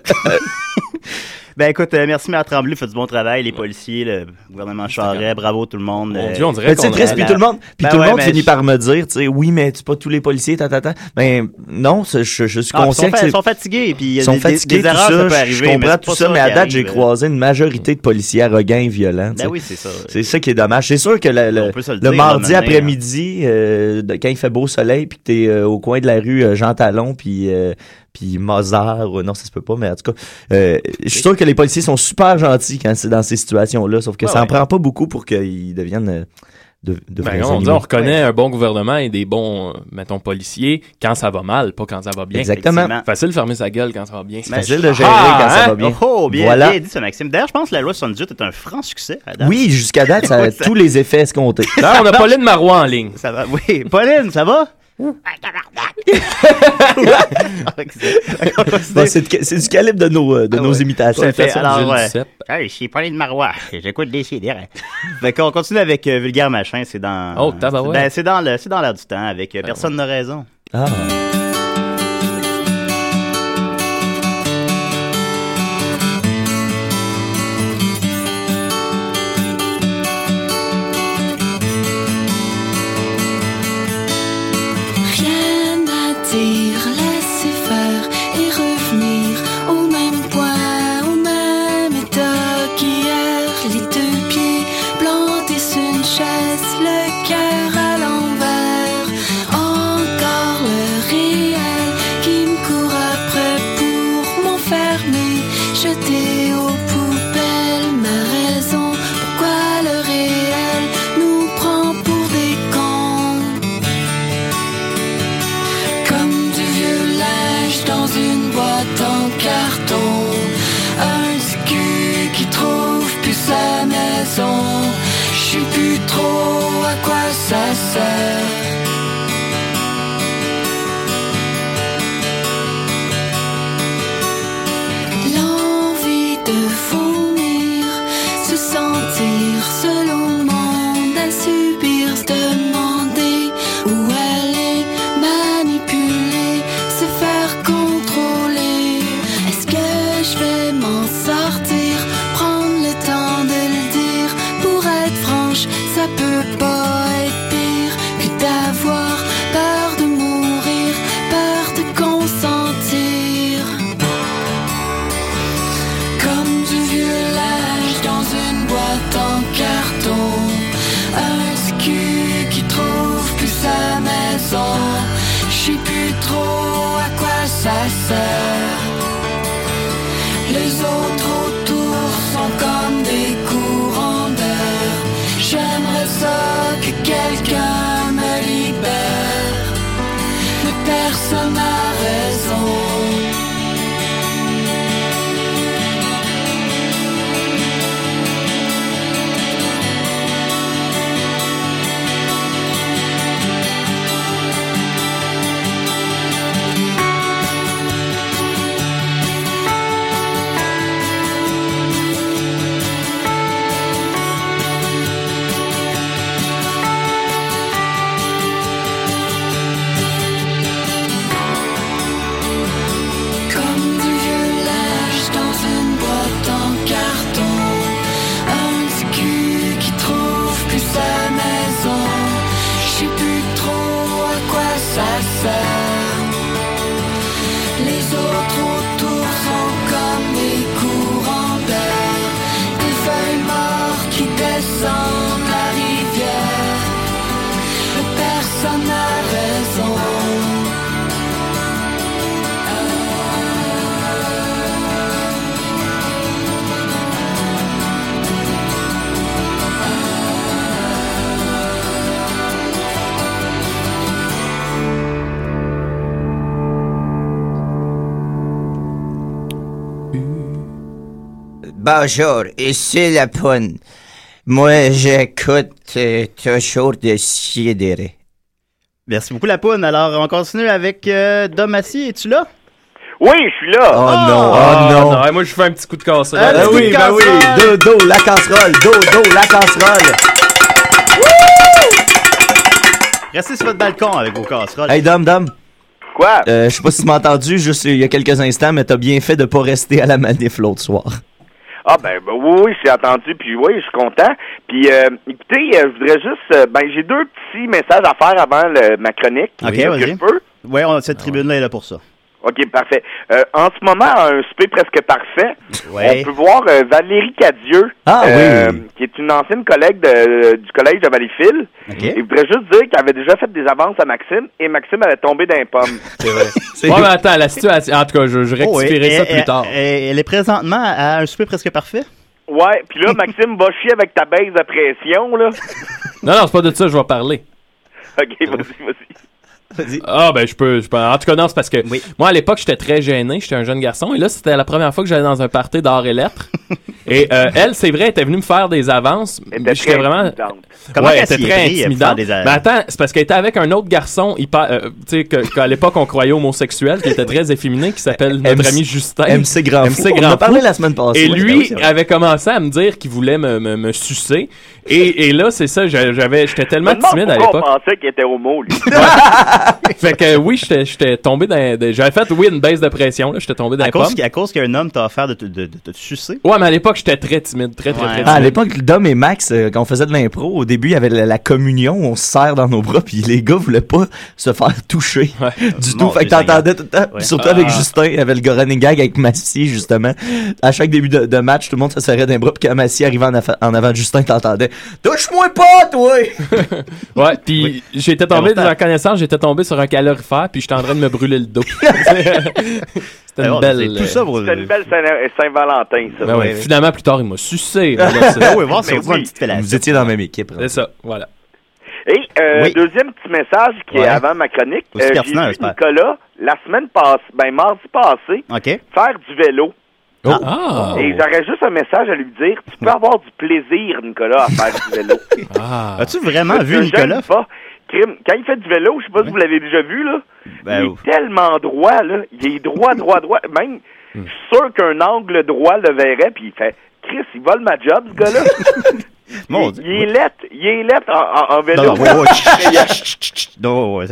Ben écoute, euh, merci Maire Tremblay, fait du bon travail, les policiers, le gouvernement Charest, bravo tout le monde. Mon euh, Dieu, on dirait qu'on c'est triste, puis tout le monde, puis Ben tout le monde mais finit je- par me dire, tu sais, oui, mais c'est pas tous les policiers, ta, ta, ta. Ben, non, je, je suis non, ils conscient sont, que ils sont fatigués, puis Ils sont des, fatigués, des tout erreurs, ça, ça peut je- arriver. je mais comprends tout ça, mais à date, j'ai arrive. croisé une majorité de policiers arrogants et violents. Ben oui, c'est ça. C'est ça qui est dommage. C'est sûr que le, mardi maintenant, après-midi, euh, quand il fait beau soleil, puis que t'es euh, au coin de la rue euh, Jean Talon, puis puis Mozart, non, ça se peut pas, mais en tout cas, euh, je suis sûr que les policiers sont super gentils quand c'est dans ces situations-là, sauf que ça en ouais. prend pas beaucoup pour qu'ils deviennent de, de Ben, vrais on dit, animaux. on reconnaît un bon gouvernement et des bons, euh, mettons, policiers quand ça va mal, pas quand ça va bien. Exactement. Facile de fermer sa gueule quand ça va bien. C'est facile de gérer Ah, quand ça hein? va bien. Oh, bien, Voilà. bien dit ça, Maxime. D'ailleurs, je pense que la loi 78 est un franc succès. à date. Oui, jusqu'à date, ça a *laughs* tous les effets escomptés. Là, on a Pauline Marois en ligne. Ça va. Oui, Pauline, ça va? Bon, c'est de- c'est du calibre de nos, euh, de Ah nos ouais. imitations. Fait. Alors. Hey, je suis Pauline Marois. J'écoute des CD. Fait qu'on continue avec euh, Vulgaire Machin. C'est dans. Oh. Ben, c'est dans le- c'est dans l'air du temps avec euh, Personne n'a raison. Ah. Bonjour, ici la poune. Moi, j'écoute euh, toujours de sidéré. Merci beaucoup, la poune. Alors, on continue avec euh, Dom Massy. Es-tu là? Oui, je suis là. Oh non, Ah, oh non. non, moi, je fais un petit coup de casserole. Un Ben oui, de ben oui. casserole. Do, do, la casserole. Do, do, la casserole. Restez sur votre balcon avec vos casseroles. Hey, Dom, Dom. Quoi? Euh, je sais pas si tu m'as entendu juste il y a quelques instants, mais t'as bien fait de pas rester à la manif l'autre soir. Ah ben, ben oui, oui, j'ai entendu, puis oui, je suis content. Puis euh, écoutez, euh, je voudrais juste, euh, ben j'ai deux petits messages à faire avant le- ma chronique. Ok, vas-y. je peux? Ouais, on- cette tribune-là est là pour ça. Ok, parfait. Euh, en ce moment, à un souper presque parfait, Ouais. on peut voir euh, Valérie Cadieux, Ah euh, oui. qui est une ancienne collègue de- du collège de Valleyfield. OK. Et je voudrais juste dire qu'elle avait déjà fait des avances à Maxime, et Maxime avait tombé d'un pomme. *laughs* C'est- Ouais, mais attends, la situation. En tout cas, je, je Oh, ça Et- plus tard. et- Elle est présentement à un souper presque parfait? Ouais, puis là, Maxime va chier avec ta baisse de pression, là. *laughs* Non, non, c'est pas de ça que je vais parler. Ok, vas-y, vas-y. Ah, ben, je peux, je peux. En tout cas, non, c'est parce que Oui. moi, à l'époque, j'étais très gêné. J'étais un jeune garçon. Et là, c'était la première fois que j'allais dans un party d'art et lettres. *laughs* et euh, elle, c'est vrai, elle était venue me faire des avances. J'étais vraiment. Comment ouais, qu'elle elle était très intimidante. des Mais attends, c'est parce qu'elle était avec un autre garçon hyper, euh, tu sais, qu'à l'époque on croyait homosexuel, qui était très efféminé, qui s'appelle *laughs* notre ami Justin. MC Grand. MC On en Grand a parlé la semaine passée. Et Ouais, lui avait commencé à me dire qu'il voulait me, me, me sucer. Et, et là, c'est ça, j'a- j'avais, j'étais Je tellement timide à l'époque. on pensait qu'il était homo, lui. *laughs* Fait que oui, j'étais, j'étais tombé dans, des- j'avais fait, oui, une baisse de pression, là, j'étais tombé dans À les cause, pommes. à cause qu'un homme t'a offert de te, de, de te sucer? Ouais, mais à l'époque, j'étais très timide, très, très, Ouais. très Ah, à timide. l'époque, Dom et Max, euh, quand on faisait de l'impro, au début, il y avait la, la communion, on se serre dans nos bras, puis les gars voulaient pas se faire toucher Ouais. du Mon tout. Fait que t'entendais tout le temps, puis surtout avec. Justin, il y avait le running gag avec Massy, justement. À chaque début de, de match, tout le monde se serrait d'un bras, puis quand Massy arrivait en, en avant de Justin, t'entendais « Touche-moi pas, toi! *laughs* Ouais, puis j'étais tombé dans la connaissance, j'étais tombé sur un calorifère, puis j'étais en train de me brûler le dos. *laughs* C'était une belle. une belle Saint- Saint-Valentin, ça. Ben ouais. Finalement, plus tard, il m'a sucé. là, *laughs* oui, voir oui. fellation. Vous étiez dans la même équipe. c'est ça, voilà. Et euh, Oui. deuxième petit message qui Ouais. est avant ma chronique. Euh, j'ai vu. Nicolas, la semaine passée, ben mardi passé, OK. faire du vélo. Ah! Et j'aurais juste un message à lui dire. Tu peux avoir du plaisir, Nicolas, à faire du vélo. *laughs* Ah! As-tu vraiment vu Nicolas? pas. Crime, Quand il fait du vélo, je sais pas si vous l'avez déjà vu, là. Ben, il est tellement droit, là. Il est droit, droit, droit. Même, je suis sûr qu'un angle droit le verrait, puis il fait Chris, il vole ma job, ce gars-là. *laughs* Mon il, Dieu. il est lettre, il est lettre en, en, en vélo. Non, *laughs* non, ouais. Non, ouais,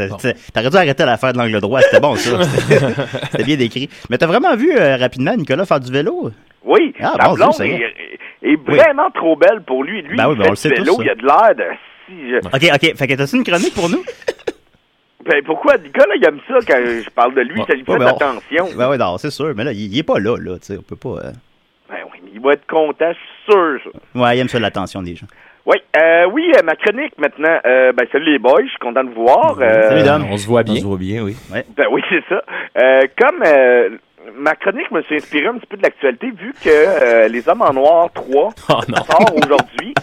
T'aurais dû arrêter l'affaire de l'angle droit, c'était bon ça. *laughs* C'était bien décrit. Mais t'as vraiment vu euh, rapidement Nicolas faire du vélo? Oui, Ah, bon, blonde Dieu, est, est vraiment trop belle pour lui. Lui, Ben oui, il ben fait on le du sait vélo, tous, il a de l'air de... Si, je- Ok, ok. Fait que t'as-tu une chronique pour nous? *laughs* Ben pourquoi Nicolas, il aime ça quand je parle de lui, ça lui fait Ouais, de ben. Ben oui, non, c'est sûr. Mais là, il, il est pas là, là. Tu sais, on peut pas. euh, Ben oui, mais il va être content, je suis sûr. ça. Ouais, il aime ça l'attention des gens. Oui, euh, oui, euh, ma chronique maintenant. Euh, ben salut les boys, je suis content de vous voir. Euh, Salut, Dom. On se voit On bien. se voit bien, oui. Ben oui, c'est ça. Euh, comme euh, ma chronique me suis inspirée un petit peu de l'actualité, vu que euh, Les Hommes en Noir 3 *laughs* Oh sort aujourd'hui,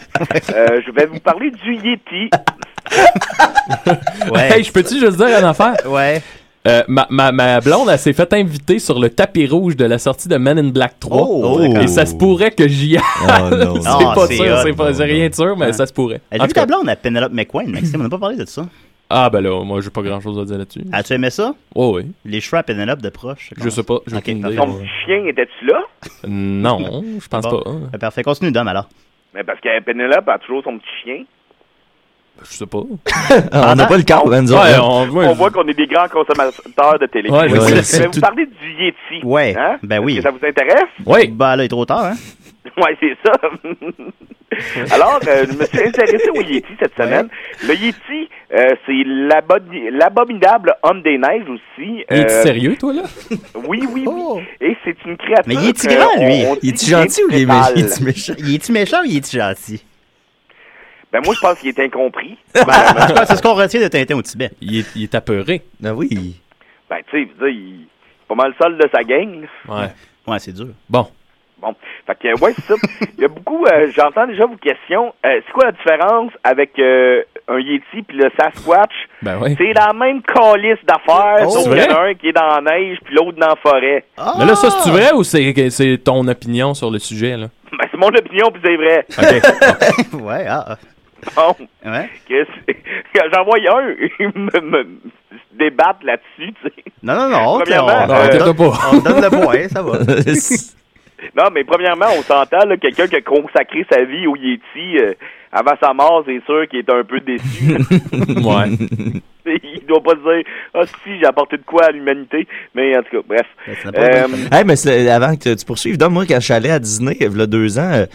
euh, je vais vous parler du Yeti. *laughs* Ouais. Hey, je peux-tu juste dire une affaire? Ouais. Euh, ma, ma, ma blonde, elle s'est fait inviter sur le tapis rouge de la sortie de Men in Black 3. Oh, d'accord. et ça se pourrait que j'y aille. Oh non. *laughs* c'est Ah, pas c'est sûr, c'est pas, rien de sûr, mais Ouais. ça se pourrait. Elle vu tout cas- ta blonde à Penelope McQueen, Maxime. On n'a pas parlé de ça. Ah, ben là, moi, j'ai pas grand chose à dire là-dessus. As-tu aimé ça? Oh, oui. Les cheveux à Penelope de proche? Je sais pas, j'ai Ok, aucune idée. Ton petit chien, était-tu là? Non, je pense Bon. pas. hein. Euh, Parfait. Continue, Dom, alors. Mais parce que Penelope a toujours son petit chien. Je sais pas. *laughs* On n'a pas le cas, ben, Ouais, on, voit qu'on est des grands consommateurs de télé. Ouais, c'est vous tout- parler du Yeti. Ouais, Hein? ben oui. Que ça vous intéresse? Oui. Bah là, il est trop tard, hein? *laughs* Oui, c'est ça. *laughs* Alors, euh, je me suis intéressé au Yeti cette semaine. Le Yeti, euh, c'est l'abo- l'abominable homme des neiges aussi. Es-tu Euh, sérieux, toi, là? Oui, oui, oui. Oh. Et c'est une créature. Mais il est-il que grand, lui? est-tu est gentil ou il est méchant? Il est-tu méchant ou il est-tu gentil? Ben, moi, je pense qu'il est incompris. *laughs* Ben, en tout cas, c'est ce qu'on retient de Tintin au Tibet. Il est, il est apeuré. Ben oui. Ben, tu sais, il est pas mal seul de sa gang. là. Ouais. Ouais, c'est dur. Bon. Bon, fait que, ouais, c'est ça. Il y a beaucoup, euh, j'entends déjà vos questions. Euh, c'est quoi la différence avec euh, un Yeti puis le Sasquatch? Ben oui. C'est la même calice d'affaires, Oh, sauf qu'il y en a un qui est dans la neige puis l'autre dans la forêt. Mais là, ça, c'est vrai ou c'est c'est ton opinion sur le sujet, là? Ben, c'est mon opinion puis c'est vrai. OK. *laughs* ouais, ah. Bon. Ouais. Qu'est-ce- Quand j'en vois un, *laughs* il me, me- débattre là-dessus, tu sais. Non, non, non. on- Premièrement, on- euh, on donne- pas. On donne le point, ça va. *laughs* Non, mais premièrement, on s'entend, là, quelqu'un qui a consacré sa vie au Yeti euh, avant sa mort, c'est sûr qu'il est un peu déçu. *laughs* ouais. Il doit pas se dire Ah si, j'ai apporté de quoi à l'humanité. Mais en tout cas, bref. Euh, Hey, mais avant que tu poursuives, donc, moi, quand je suis allé à Disney, il y a deux ans, euh,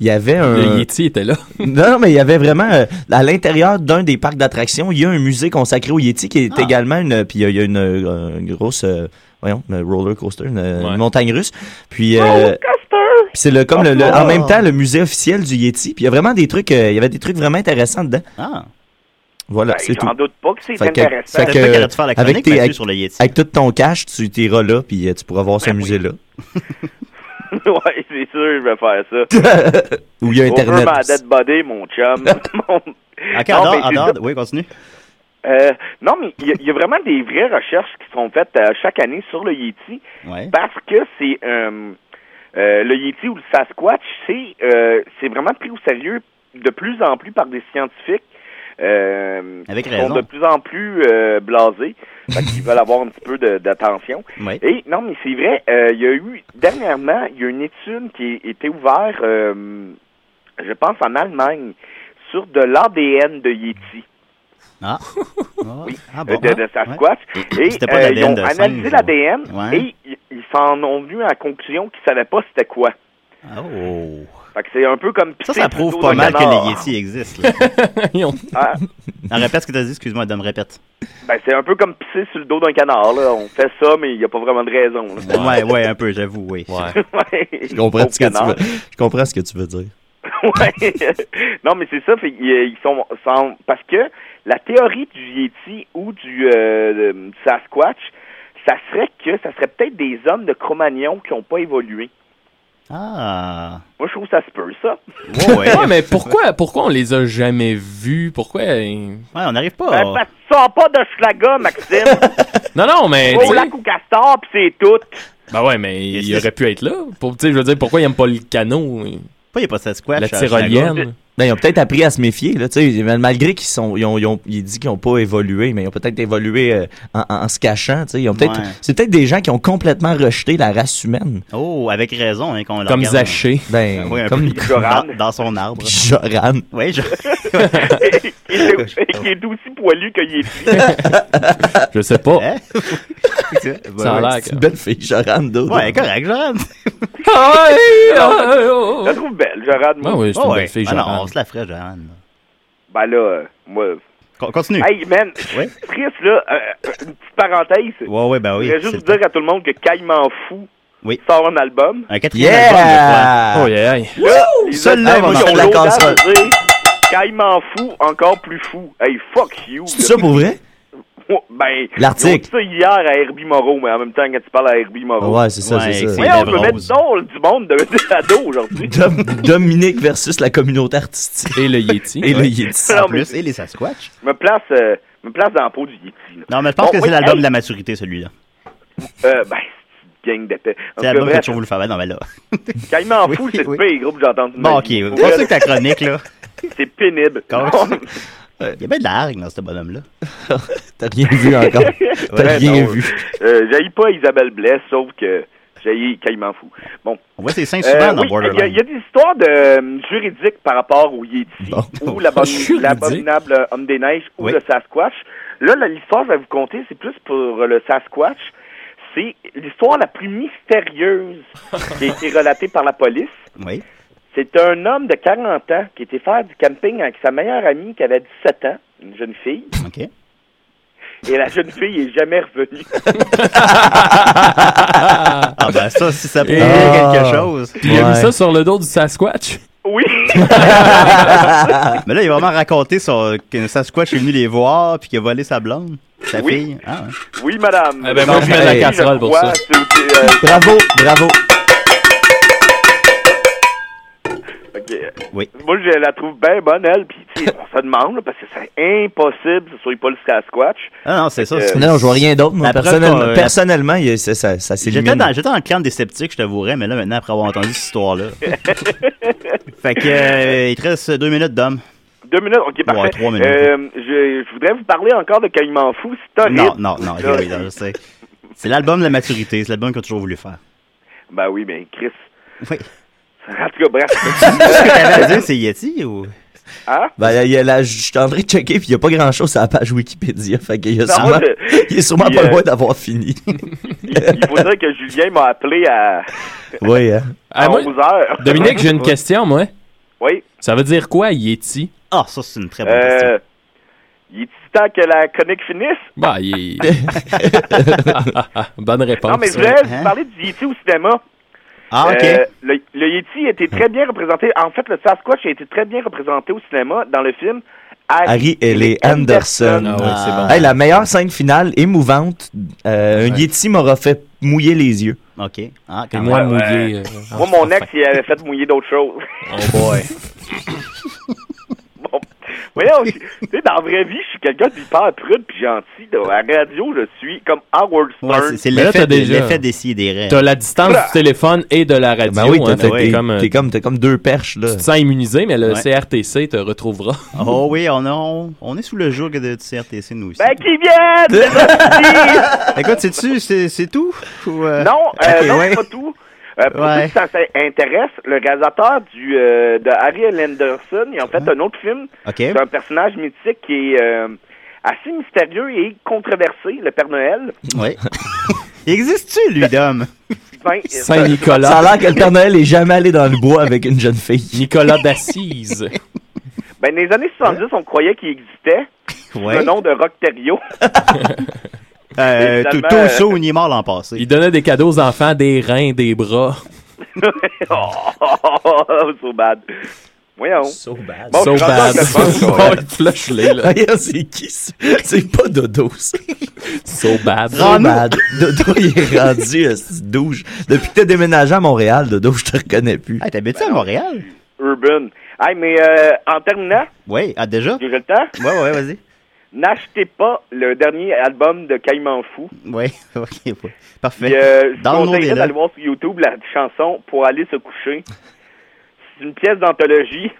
il y avait un. Le Yeti était là. *laughs* Non, mais il y avait vraiment, euh, à l'intérieur d'un des parcs d'attractions, il y a un musée consacré au Yeti qui est Ah. également une, puis il y a- il y a une, euh, une grosse, euh, voyons, une roller coaster, une, une montagne russe. Puis, euh, puis c'est le, comme le, le- en même temps le musée officiel du Yeti. Puis il y a vraiment des trucs, euh, il y avait des trucs vraiment intéressants dedans. Ah. Voilà, Ben, c'est tout. j'en doute pas que c'est Fait que- fait faire la avec, tes- avec, sur le Yeti. avec tout ton cash, tu t'iras là, puis tu pourras voir ce musée-là. *laughs* *laughs* ouais, c'est sûr, je vais faire ça. *laughs* Où il y a Internet. my dead body, mon chum. *laughs* Mon- Ok, Non, mais adore. Oui, continue. Euh, non, mais il y, a- il y a vraiment des vraies recherches qui sont faites euh, chaque année sur le Yeti Ouais. parce que c'est euh, euh, le Yeti ou le Sasquatch, c'est euh, c'est vraiment pris au sérieux de plus en plus par des scientifiques. Euh, Avec qui raison. sont de plus en plus euh, blasés, *laughs* qu'ils veulent avoir un petit peu d'attention. Oui. Et non, mais c'est vrai, euh, il y a eu dernièrement, il y a une étude qui a été ouverte, euh, je pense en Allemagne, sur de l'ADN de Yeti. *laughs* Ah. Oui, Ah bon, de, hein? de Sasquatch. Ouais. Et C'était pas euh, l'ADN ils ont de analysé l'ADN ouais. et ils- s'en ont venu à la conclusion qu'ils savaient pas c'était quoi. Oh. Fait que c'est un peu comme Ça, ça sur le prouve dos pas d'un mal que canard. les Yeti existent. là. *laughs* Ah, répète ce que t'as dit, excuse-moi, Dom, répète. ben, c'est un peu comme pisser sur le dos d'un canard. Là. On fait ça, mais il n'y a pas vraiment de raison. là. Ouais, ouais, un peu, j'avoue, oui. Ouais. *laughs* Je comprends, ce que tu veux, je comprends ce que tu veux dire. *laughs* ouais. non, mais c'est ça. Fait, ils sont, sont- parce que la théorie du Yeti ou du, euh, du Sasquatch, ça serait que ça serait peut-être des hommes de Cro-Magnon qui n'ont pas évolué. Ah. Moi, je trouve que ça se peut, ça. Ouais, ouais. *laughs* Ouais, mais pourquoi, pourquoi on les a jamais vus? Pourquoi? Ouais, on n'arrive pas. Ben, parce que tu sors pas de Schlaga, Maxime. *laughs* Non, non, mais. Au lac ou castor, puis c'est tout. Ben ouais, mais il aurait pu être là. Pour, tu sais, je veux dire, pourquoi il aime pas le canot? Pourquoi il n'y a pas de Sasquatch? La à tyrolienne. Ben, ils ont peut-être appris à se méfier, là, tu sais, malgré qu'ils sont, ils ont, ils ont, dit qu'ils ont pas évolué, mais ils ont peut-être évolué euh, en, se cachant, tu sais, ils ont peut-être, Ouais. c'est peut-être des gens qui ont complètement rejeté la race humaine. Oh, avec raison, hein, qu'on Comme. Zaché. Ben, *laughs* Oui, comme Joran. dans, dans son arbre. Joran. Oui, je... *laughs* qui, est, qui est aussi *laughs* poilu que Yeti. Je sais pas. Hein? *laughs* Ça a l'air C'est une belle fille, Joran, d'autres. Ouais, correct, Joran. Hey, Non, ah, oh, Je la trouve belle, Gérard. Ah oui, c'est une Oh, belle ouais. fille, Ah non, on se la ferait, Joran. Ben là, euh, moi... Con- Continue. Hey, man, Oui. Chris, là, euh, une petite parenthèse. Ouais, ouais, ben oui. Je voudrais juste dire à tout le monde que Caïman Fou Oui. sort un album. Un quatrième album, Yeah! Oh, yeah, yeah. Là, va ils marcher ont la dire Caïman Fou, encore plus fou. Hey, fuck you. C'est ça pour vrai? Ben, L'article. ça hier à Herbie Moreau, mais en même temps, quand tu parles à Herbie Moreau. Ouais, c'est ça, Ouais, c'est ça. c'est- Ouais, on peut mettre donc du monde de, de *laughs* ado aujourd'hui. Dom- Dominique versus la communauté artistique. Et le Yeti. Et le. Yeti. Non, En mais plus, et les Sasquatch. me place, euh, me place dans la peau du Yeti. là. Non, mais je pense Bon, que oui, c'est l'album hey. de la maturité, celui-là. Euh, ben, gang d'épais. C'est l'album que bref, tu voulu faire. Ben non, mais là. Caïman Oui, Fou, c'est oui. le pire groupe que de Bon, ok. va vrai, que ta chronique, là. *laughs* C'est pénible. *laughs* Il y a bien de la hargne dans ce bonhomme-là. *laughs* T'as rien vu encore. T'as Ouais, rien non, vu. Euh, pas Isabelle Blais, sauf que j'haïs Caïman Fou. Bon. On voit ses seins Euh, souvent dans oui, il y, a- Borderline. il y a des histoires de, euh, juridiques par rapport au Yeti Bon. ou l'abominable homme des neiges ou Oui. le Sasquatch. Là, la- l'histoire que je vais vous conter, c'est plus pour le Sasquatch. C'est l'histoire la plus mystérieuse *laughs* qui a été relatée par la police. Oui. C'est un homme de 40 ans qui était faire du camping avec sa meilleure amie qui avait 17 ans, une jeune fille, OK. et la jeune fille est jamais revenue. *laughs* Ah, ben ça, si ça prouve Ah. quelque chose. Puis il a mis ça sur le dos du Sasquatch? Oui. *laughs* Mais là, il a vraiment raconté son, qu'un Sasquatch est venu les voir puis qu'il a volé sa blonde, sa Oui. fille? Ah, ouais. Oui, madame. Eh ben, moi, je mets la casserole pour ça. euh, Bravo, bravo. ok. Oui. Moi, je la trouve bien bonne, elle. Puis, tu sais, on se demande, là, parce que c'est impossible que ce soit pas le Sasquatch. Ah non, c'est ça. Euh, Non, je vois rien d'autre. Personnellement, qu'on- personnellement, il ça, ça, ça s'élimine. J'étais dans, j'étais dans le clan des sceptiques, je t'avouerais, mais là, maintenant, après avoir entendu cette histoire-là. *laughs* fait que, euh, il te reste deux minutes, Dom. Deux minutes, ok, parfait. Ouais, trois minutes. Euh, je, je voudrais vous parler encore de Caïman Fou. C'est horrible. Non, non, non, oui, non, je sais. C'est l'album de la maturité, c'est l'album qu'on a toujours voulu faire. Ben oui, mais Chris. Oui. *laughs* En tout cas, bref. *laughs* Ce que t'avais à dire, c'est Yeti ou? Hein? Ben, il y a la, je suis en train de checker, puis il n'y a pas grand chose sur la page Wikipédia. Fait qu'il y a Non, sûrement, je- il est sûrement puis, pas euh, loin d'avoir fini. *laughs* Il faut dire que Julien m'a appelé à, oui, hein. Ah, à moi, 11 heures. Dominique, j'ai une question, moi. Oui. Ça veut dire quoi, Yeti? Ah, ça, c'est une très bonne question. Euh, il est temps que la chronique finisse? Bah, il *laughs* Bonne réponse. non, mais je voulais Hein? vous parler du Yeti au cinéma. Ah, ok. Euh, le, le Yeti a été très bien représenté. En fait, le Sasquatch a été très bien représenté au cinéma dans le film Harry L. Anderson. Ah ouais, c'est bon. Hey, la meilleure scène finale, émouvante. Euh, Un Yeti m'aura fait mouiller les yeux. Ok. Ah, Et quand moi, euh, Moi, mon ex, il avait fait mouiller d'autres choses. Oh boy. *laughs* Voyons, *laughs* tu sais, dans la vraie vie, je suis quelqu'un d'hyper prude puis gentil. À la radio, je suis comme Howard Ouais, Stern. c'est- c'est Mais là, l'effet déjà- l'effet des des rêves. T'as la distance du téléphone et de la radio. Ben oui, hein, t'es t'es comme, euh, t'es comme, t'es comme deux perches, là. tu te sens immunisé, mais le Ouais. CRTC te retrouvera. *laughs* Oh oui, on, a- on, on est sous le joug de, du CRTC, nous aussi. Ben, qui viennent! *laughs* Écoute, sais-tu, c'est c'est tout? Ou, euh, Non, euh, non, ouais. c'est pas tout. Euh, pour Ouais. ceux qui ça intéresse, le réalisateur du, euh, de Harry. Anderson, il a en fait un autre film. Ok. C'est un personnage mythique qui est euh, assez mystérieux et controversé, le Père Noël. Oui. *laughs* Existe-tu, lui, Dom? *laughs* Enfin, Saint-Nicolas. Ça a l'air que le Père Noël est jamais allé dans le bois avec une jeune fille. *laughs* Nicolas d'Assise. Ben, dans les années 70, on croyait qu'il existait. Ouais. Le nom de Rockterio. Euh, tout ça, il est mort l'an passé. Il donnait des cadeaux aux enfants, des reins, des bras. *laughs* oh, so bad. Voyons. So bad. Bon, so bad. avec le fun, *laughs* Oh, il flush-les, là. Regarde, c'est qui ça? C'est pas Dodo, ça. So bad. So bad. Dodo, il est rendu euh, douche. Depuis que t'as déménagé à Montréal, Dodo, je te reconnais plus. Ah, t'habites à Montréal? Urban. Hey, mais euh, en terminant, Oui, ah, déjà? j'ai le temps, Ouais, ouais, vas-y. N'achetez pas le dernier album de Caïman Fou. Oui, *laughs* ok, ouais. Puis, Parfait. euh, je Dans vous conseillerais d'aller voir sur YouTube la chanson pour aller se coucher. C'est une pièce d'anthologie.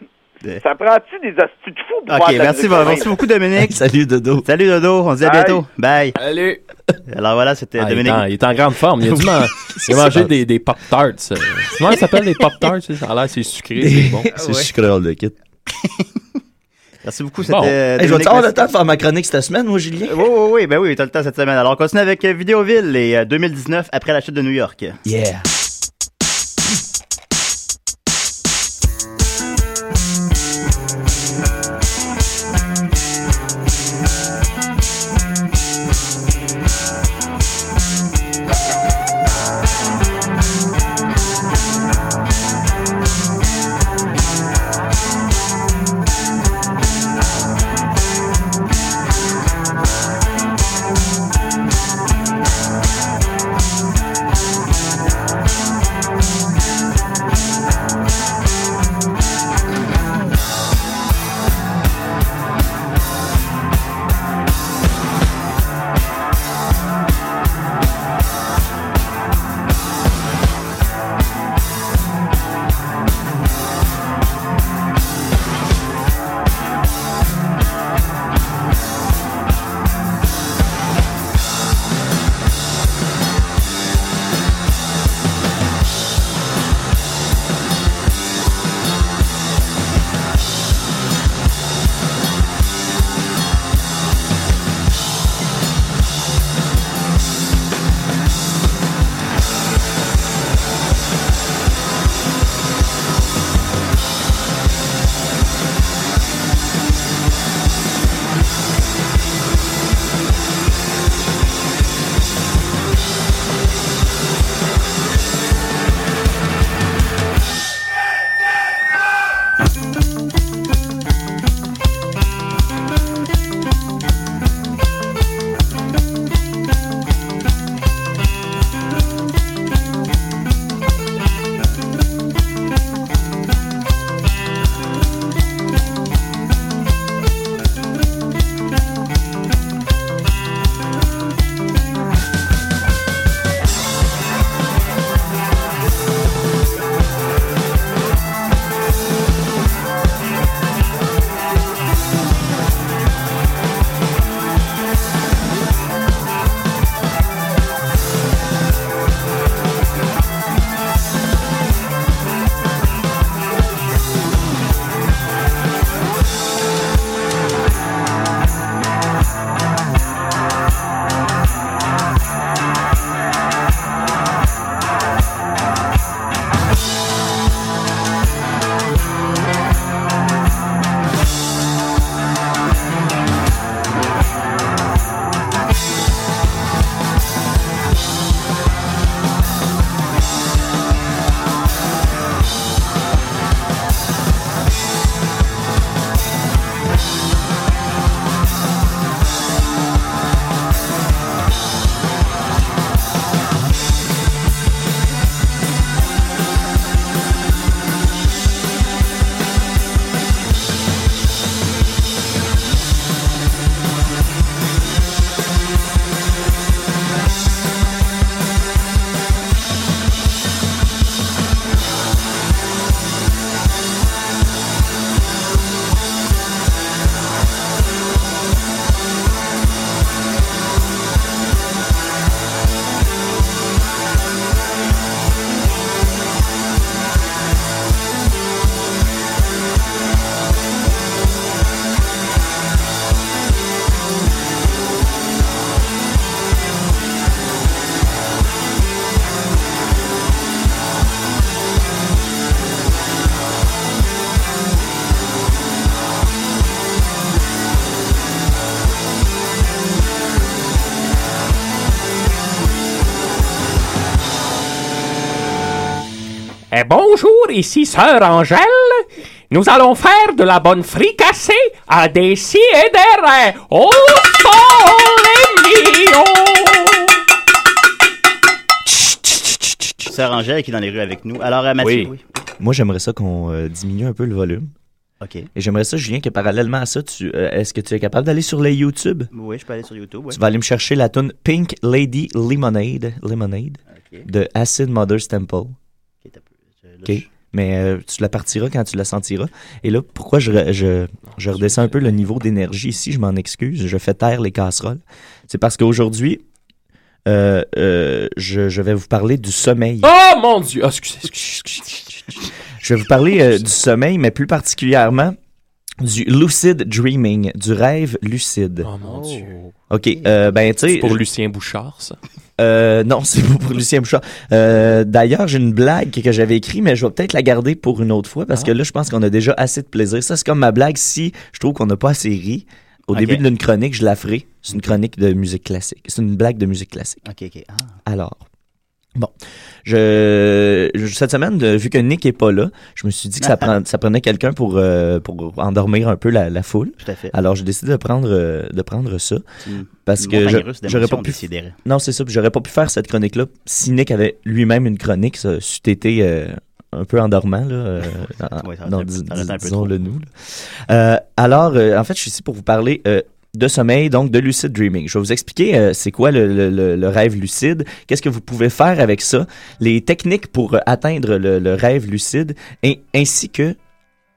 De- Ça prend-tu des astuces de fou pour Ok, merci, merci beaucoup, Dominique. *laughs* Salut, Dodo. Salut, Dodo. On se dit à Bye. bientôt. Bye. Salut. Alors voilà, c'était Ah, il, est Dominique. en, il est en grande forme. Il a dû man- il a mangé des, des Pop-Tarts. euh. Comment ça s'appelle, les Pop-Tarts? Ça? A l'air, c'est sucré, c'est bon. C'est sucré le kit. *laughs* Merci beaucoup, Bon. c'était Hey, je vais avoir le temps de faire ma chronique cette semaine, moi, Julien? Oui, oui, oui, ben oui, t'as le temps cette semaine. Alors, on continue avec euh, Vidéoville et euh, 2019 après la chute de New York. Yeah. Ici Sœur Angèle. Nous allons faire de la bonne fricassée à des si et des ré. Oh, mio. Sœur Angèle qui est dans les rues avec nous. Alors, euh, Mathieu, oui. Moi, j'aimerais ça qu'on euh, diminue un peu le volume. OK. Et j'aimerais ça, Julien, que parallèlement à ça, tu, euh, est-ce que tu es capable d'aller sur les YouTube? Oui, je peux aller sur YouTube. ouais. Tu vas aller me chercher la tune Pink Lady Lemonade, Lemonade de Acid Mother's Temple. OK. Mais euh, tu la partiras quand tu la sentiras. Et là, pourquoi je, je, je redescends un peu le niveau d'énergie ici, je m'en excuse, je fais taire les casseroles. C'est parce qu'aujourd'hui, euh, euh, je, je vais vous parler du sommeil. Oh mon Dieu. Ah, excusez, excusez, excusez. Je vais vous parler du sommeil, mais plus particulièrement du lucid dreaming, du rêve lucide. Oh mon Dieu. OK, ben tu sais... Pour Lucien Bouchard, ça. Euh, non, *laughs* c'est pas pour Lucien Bouchard. Euh, D'ailleurs, j'ai une blague que j'avais écrite, mais je vais peut-être la garder pour une autre fois parce que là, je pense qu'on a déjà assez de plaisir. Ça, c'est comme ma blague. Si je trouve qu'on n'a pas assez ri, au début d'une chronique, je la ferai. C'est une chronique de musique classique. C'est une blague de musique classique. OK, OK. Ah. Alors, bon, je, je- cette semaine, de- vu que Nick est pas là, je me suis dit que ça, *laughs* prend- ça prenait quelqu'un pour, euh, pour endormir un peu la, la foule. Tout à fait. Alors, j'ai décidé de prendre, euh, de prendre ça. Parce que j'aurais pas pu. Non, c'est ça. J'aurais pas pu faire cette chronique-là si Nick avait lui-même une chronique. Ça c'eût été euh, un peu endormant, là. *laughs* Ouais, ça été- dis- peu disons-le nous. là. Alors, en fait, je suis ici pour vous parler de sommeil, donc de lucid dreaming. Je vais vous expliquer euh, c'est quoi le, le- rêve lucide, qu'est-ce que vous pouvez faire avec ça, les techniques pour atteindre le, le rêve lucide, et, ainsi que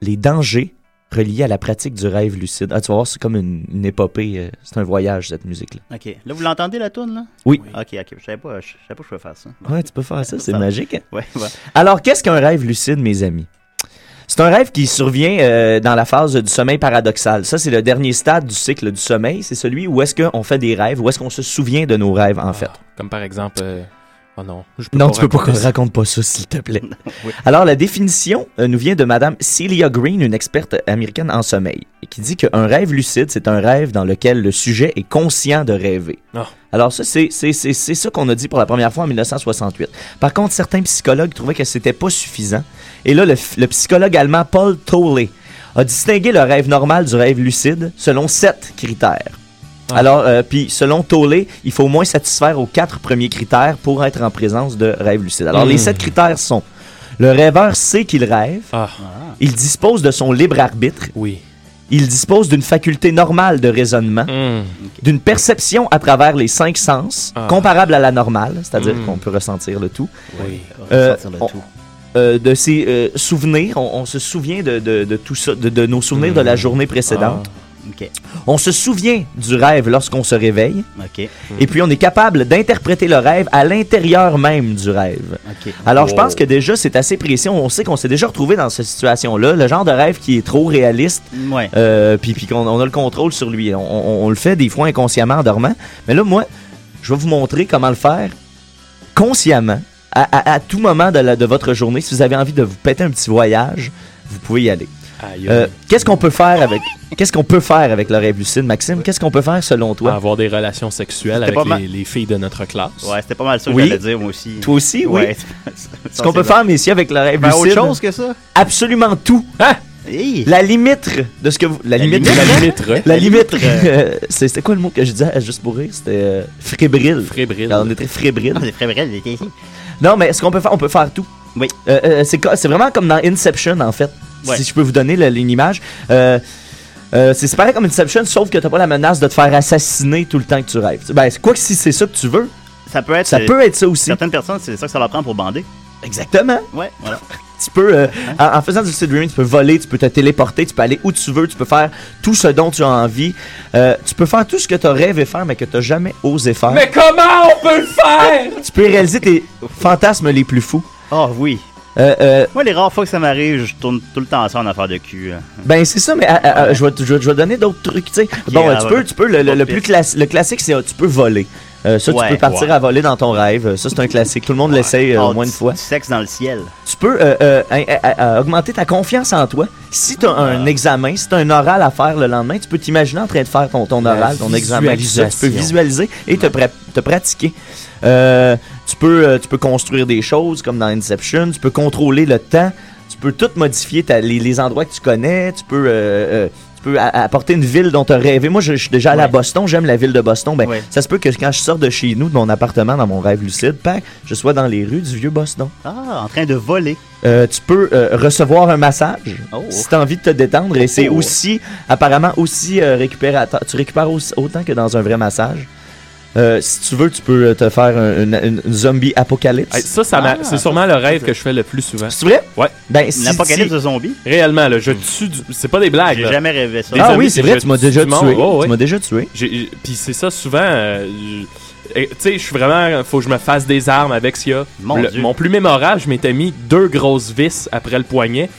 les dangers reliés à la pratique du rêve lucide. Ah, tu vas voir, c'est comme une, une épopée, euh, c'est un voyage, cette musique-là. OK. Là, vous l'entendez, la toune, là? Oui. OK, OK. Je savais pas, je savais pas que je pouvais faire ça. Ouais, tu peux faire ça, c'est magique. hein? Ouais, ouais. Alors, qu'est-ce qu'un rêve lucide, mes amis? C'est un rêve qui survient euh, dans la phase du sommeil paradoxal. Ça, c'est le dernier stade du cycle du sommeil. C'est celui où est-ce qu'on fait des rêves, où est-ce qu'on se souvient de nos rêves, en fait. Comme par exemple. euh, Oh non. je peux Non, tu peux pas ça. raconte pas ça, s'il te plaît. *laughs* Oui. Alors, la définition euh, nous vient de Madame Celia Green, une experte américaine en sommeil, qui dit qu'un rêve lucide, c'est un rêve dans lequel le sujet est conscient de rêver. Ah. Alors ça, c'est c'est- c'est- c'est ça qu'on a dit pour la première fois en 1968. Par contre, certains psychologues trouvaient que c'était pas suffisant. Et là, le psychologue allemand Paul Tolley a distingué le rêve normal du rêve lucide selon sept critères. Ah. Alors, euh, puis selon Tolley, il faut au moins satisfaire aux quatre premiers critères pour être en présence de rêve lucide. Alors, Hmm. les sept critères sont le rêveur sait qu'il rêve, Ah, il dispose de son libre arbitre, oui. il dispose d'une faculté normale de raisonnement, Hum. d'une perception à travers les cinq sens, Ah. comparable à la normale, c'est-à-dire Mm. qu'on peut ressentir le tout. Oui. Euh, Ressentir le on- tout. euh, de ses euh, souvenirs, on, on se souvient de, de- de tout ça, de, de nos souvenirs de la journée précédente. On se souvient du rêve lorsqu'on se réveille, et puis on est capable d'interpréter le rêve à l'intérieur même du rêve. Alors, je pense que déjà, c'est assez précis. On sait qu'on s'est déjà retrouvé dans cette situation-là. Le genre de rêve qui est trop réaliste, Ouais. euh, puis, puis qu'on on a le contrôle sur lui. On, on- on le fait des fois inconsciemment en dormant. Mais là, moi, je vais vous montrer comment le faire consciemment, à, à- à tout moment de, la- de votre journée. Si vous avez envie de vous péter un petit voyage, vous pouvez y aller. Euh, qu'est-ce qu'on peut faire avec qu'est-ce qu'on peut faire avec le rêve lucide, Maxime? Qu'est-ce qu'on peut faire selon toi? Avoir des relations sexuelles C'était avec les, les filles de notre classe. Ouais, c'était pas mal ça que Oui. j'allais dire, moi aussi. Toi aussi, oui. Ouais. Ce qu'on peut faire, messieurs, avec le rêve Ben, lucide, autre chose que ça? absolument tout. Hein? Hey! La limite de ce que vous, la, limite, La la, limite, hein? la limite, euh, c'est- c'était quoi le mot que je disais? À juste pour rire C'était euh. Fébrile. Quand on était vrai, il était ici. Non, mais ce qu'on peut faire, on peut faire tout. Oui. Euh, euh, c'est vraiment comme dans Inception, en fait. Ouais. Si je peux vous donner le- une image. Euh, euh, c'est pareil comme Inception, sauf que t'as pas la menace de te faire assassiner tout le temps que tu rêves. Ben, c'est quoi que si c'est ça que tu veux, Ça peut être. ça peut être ça aussi. Certaines personnes, c'est ça que ça leur prend pour bander. Exactement. Ouais, voilà. *laughs* Tu peux, euh, en, en faisant du lucid dreaming, tu peux voler, tu peux te téléporter, tu peux aller où tu veux, tu peux faire tout ce dont tu as envie. Euh, tu peux faire tout ce que tu as rêvé faire, mais que tu jamais osé faire. Mais comment on peut le faire? Tu peux réaliser tes fantasmes les plus fous. Oh oui. Euh, euh, Moi, les rares fois que ça m'arrive, je tourne tout le temps ça en affaire de cul. hein. ben c'est ça, mais euh, euh, je, vais, te- je vais- je vais donner d'autres trucs. tu sais. bon, ah tu, ouais. peux, tu peux, le, le- plus le classique, c'est euh, tu peux voler. Euh, ça, Ouais, tu peux partir ouais. à voler dans ton rêve. Euh, Ça, c'est un classique. Tout le monde l'essaye euh, Oh, au moins une fois. Du sexe dans le ciel. Tu peux euh, euh, euh, euh, augmenter ta confiance en toi. Si tu as un examen, si tu as un oral à faire le lendemain, tu peux t'imaginer en train de faire ton, ton oral, ton examen. ça. Tu peux visualiser et te, te pratiquer. Euh, tu peux, euh, tu peux construire des choses comme dans Inception. Tu peux contrôler le temps. Tu peux tout modifier ta- les, les endroits que tu connais. Tu peux, euh, euh, tu peux a- apporter une ville dont tu as rêvé. Moi, je, je suis déjà allé à Ouais. Boston. J'aime la ville de Boston. Ben, Ouais. Ça se peut que quand je sors de chez nous, de mon appartement, dans mon rêve lucide, je sois dans les rues du vieux Boston. Ah, en train de voler. Euh, tu peux euh, recevoir un massage Oh. si tu as envie de te détendre et c'est Oh. aussi apparemment aussi euh, récupérateur. Tu récupères aussi- autant que dans un vrai massage. Euh, si tu veux, tu peux euh, te faire un, une- une zombie apocalypse. Hey, ça, Ah, c'est sûrement le rêve que je fais le plus souvent. C'est vrai? Ouais. Ben, si, Une apocalypse si- de zombies? Réellement, là, je tue du... C'est pas des blagues, J'ai jamais rêvé ça. Des Ah zombies, oui, c'est vrai, tu m'as déjà du monde. tué. Oh. Tu m'as déjà tué. Puis c'est ça, souvent, euh, je- eh, tu sais, je suis vraiment, faut que je me fasse des armes avec ce qu'il y a. Mon Le- Dieu. mon plus mémorable, je m'étais mis deux grosses vis après le poignet,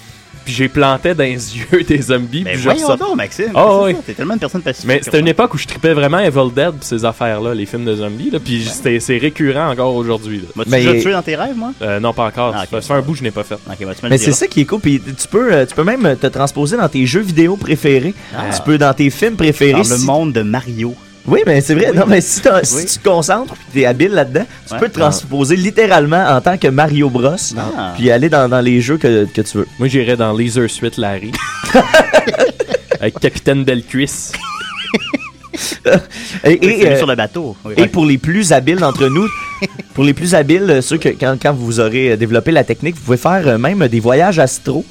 puis j'ai planté dans les *laughs* yeux des zombies, Mais puis je voyons donc, Maxime. C'est oui. ça, T'es tellement une personne pacifique. Mais c'était une époque où je tripais vraiment Evil Dead pis ces affaires-là, les films de zombies, là, puis c'est récurrent encore aujourd'hui. M'as-tu Mais- déjà tué dans tes rêves, moi? Euh, non, pas encore. Ah, Ça ok. fait un bout que je n'ai pas fait. Bah, Mais c'est ça qui est cool. Puis tu peux, euh, tu peux même te transposer dans tes jeux vidéo préférés. Ah. Tu peux dans tes films préférés. Dans le monde de Mario. Oui, mais c'est vrai. Oui. Non, mais si, si tu te concentres et tu es habile là-dedans, tu Ouais. peux te transposer littéralement en tant que Mario Bros. Ah. Puis aller dans, dans les jeux que, que tu veux. Moi, j'irais dans Laser Suite Larry. *laughs* Avec Capitaine Belcuisse. *laughs* Et, et, euh, sur le bateau. Oui. et pour les plus habiles d'entre nous, pour les plus habiles, ceux que quand, quand vous aurez euh, développé la technique, vous pouvez faire euh, même des voyages astro.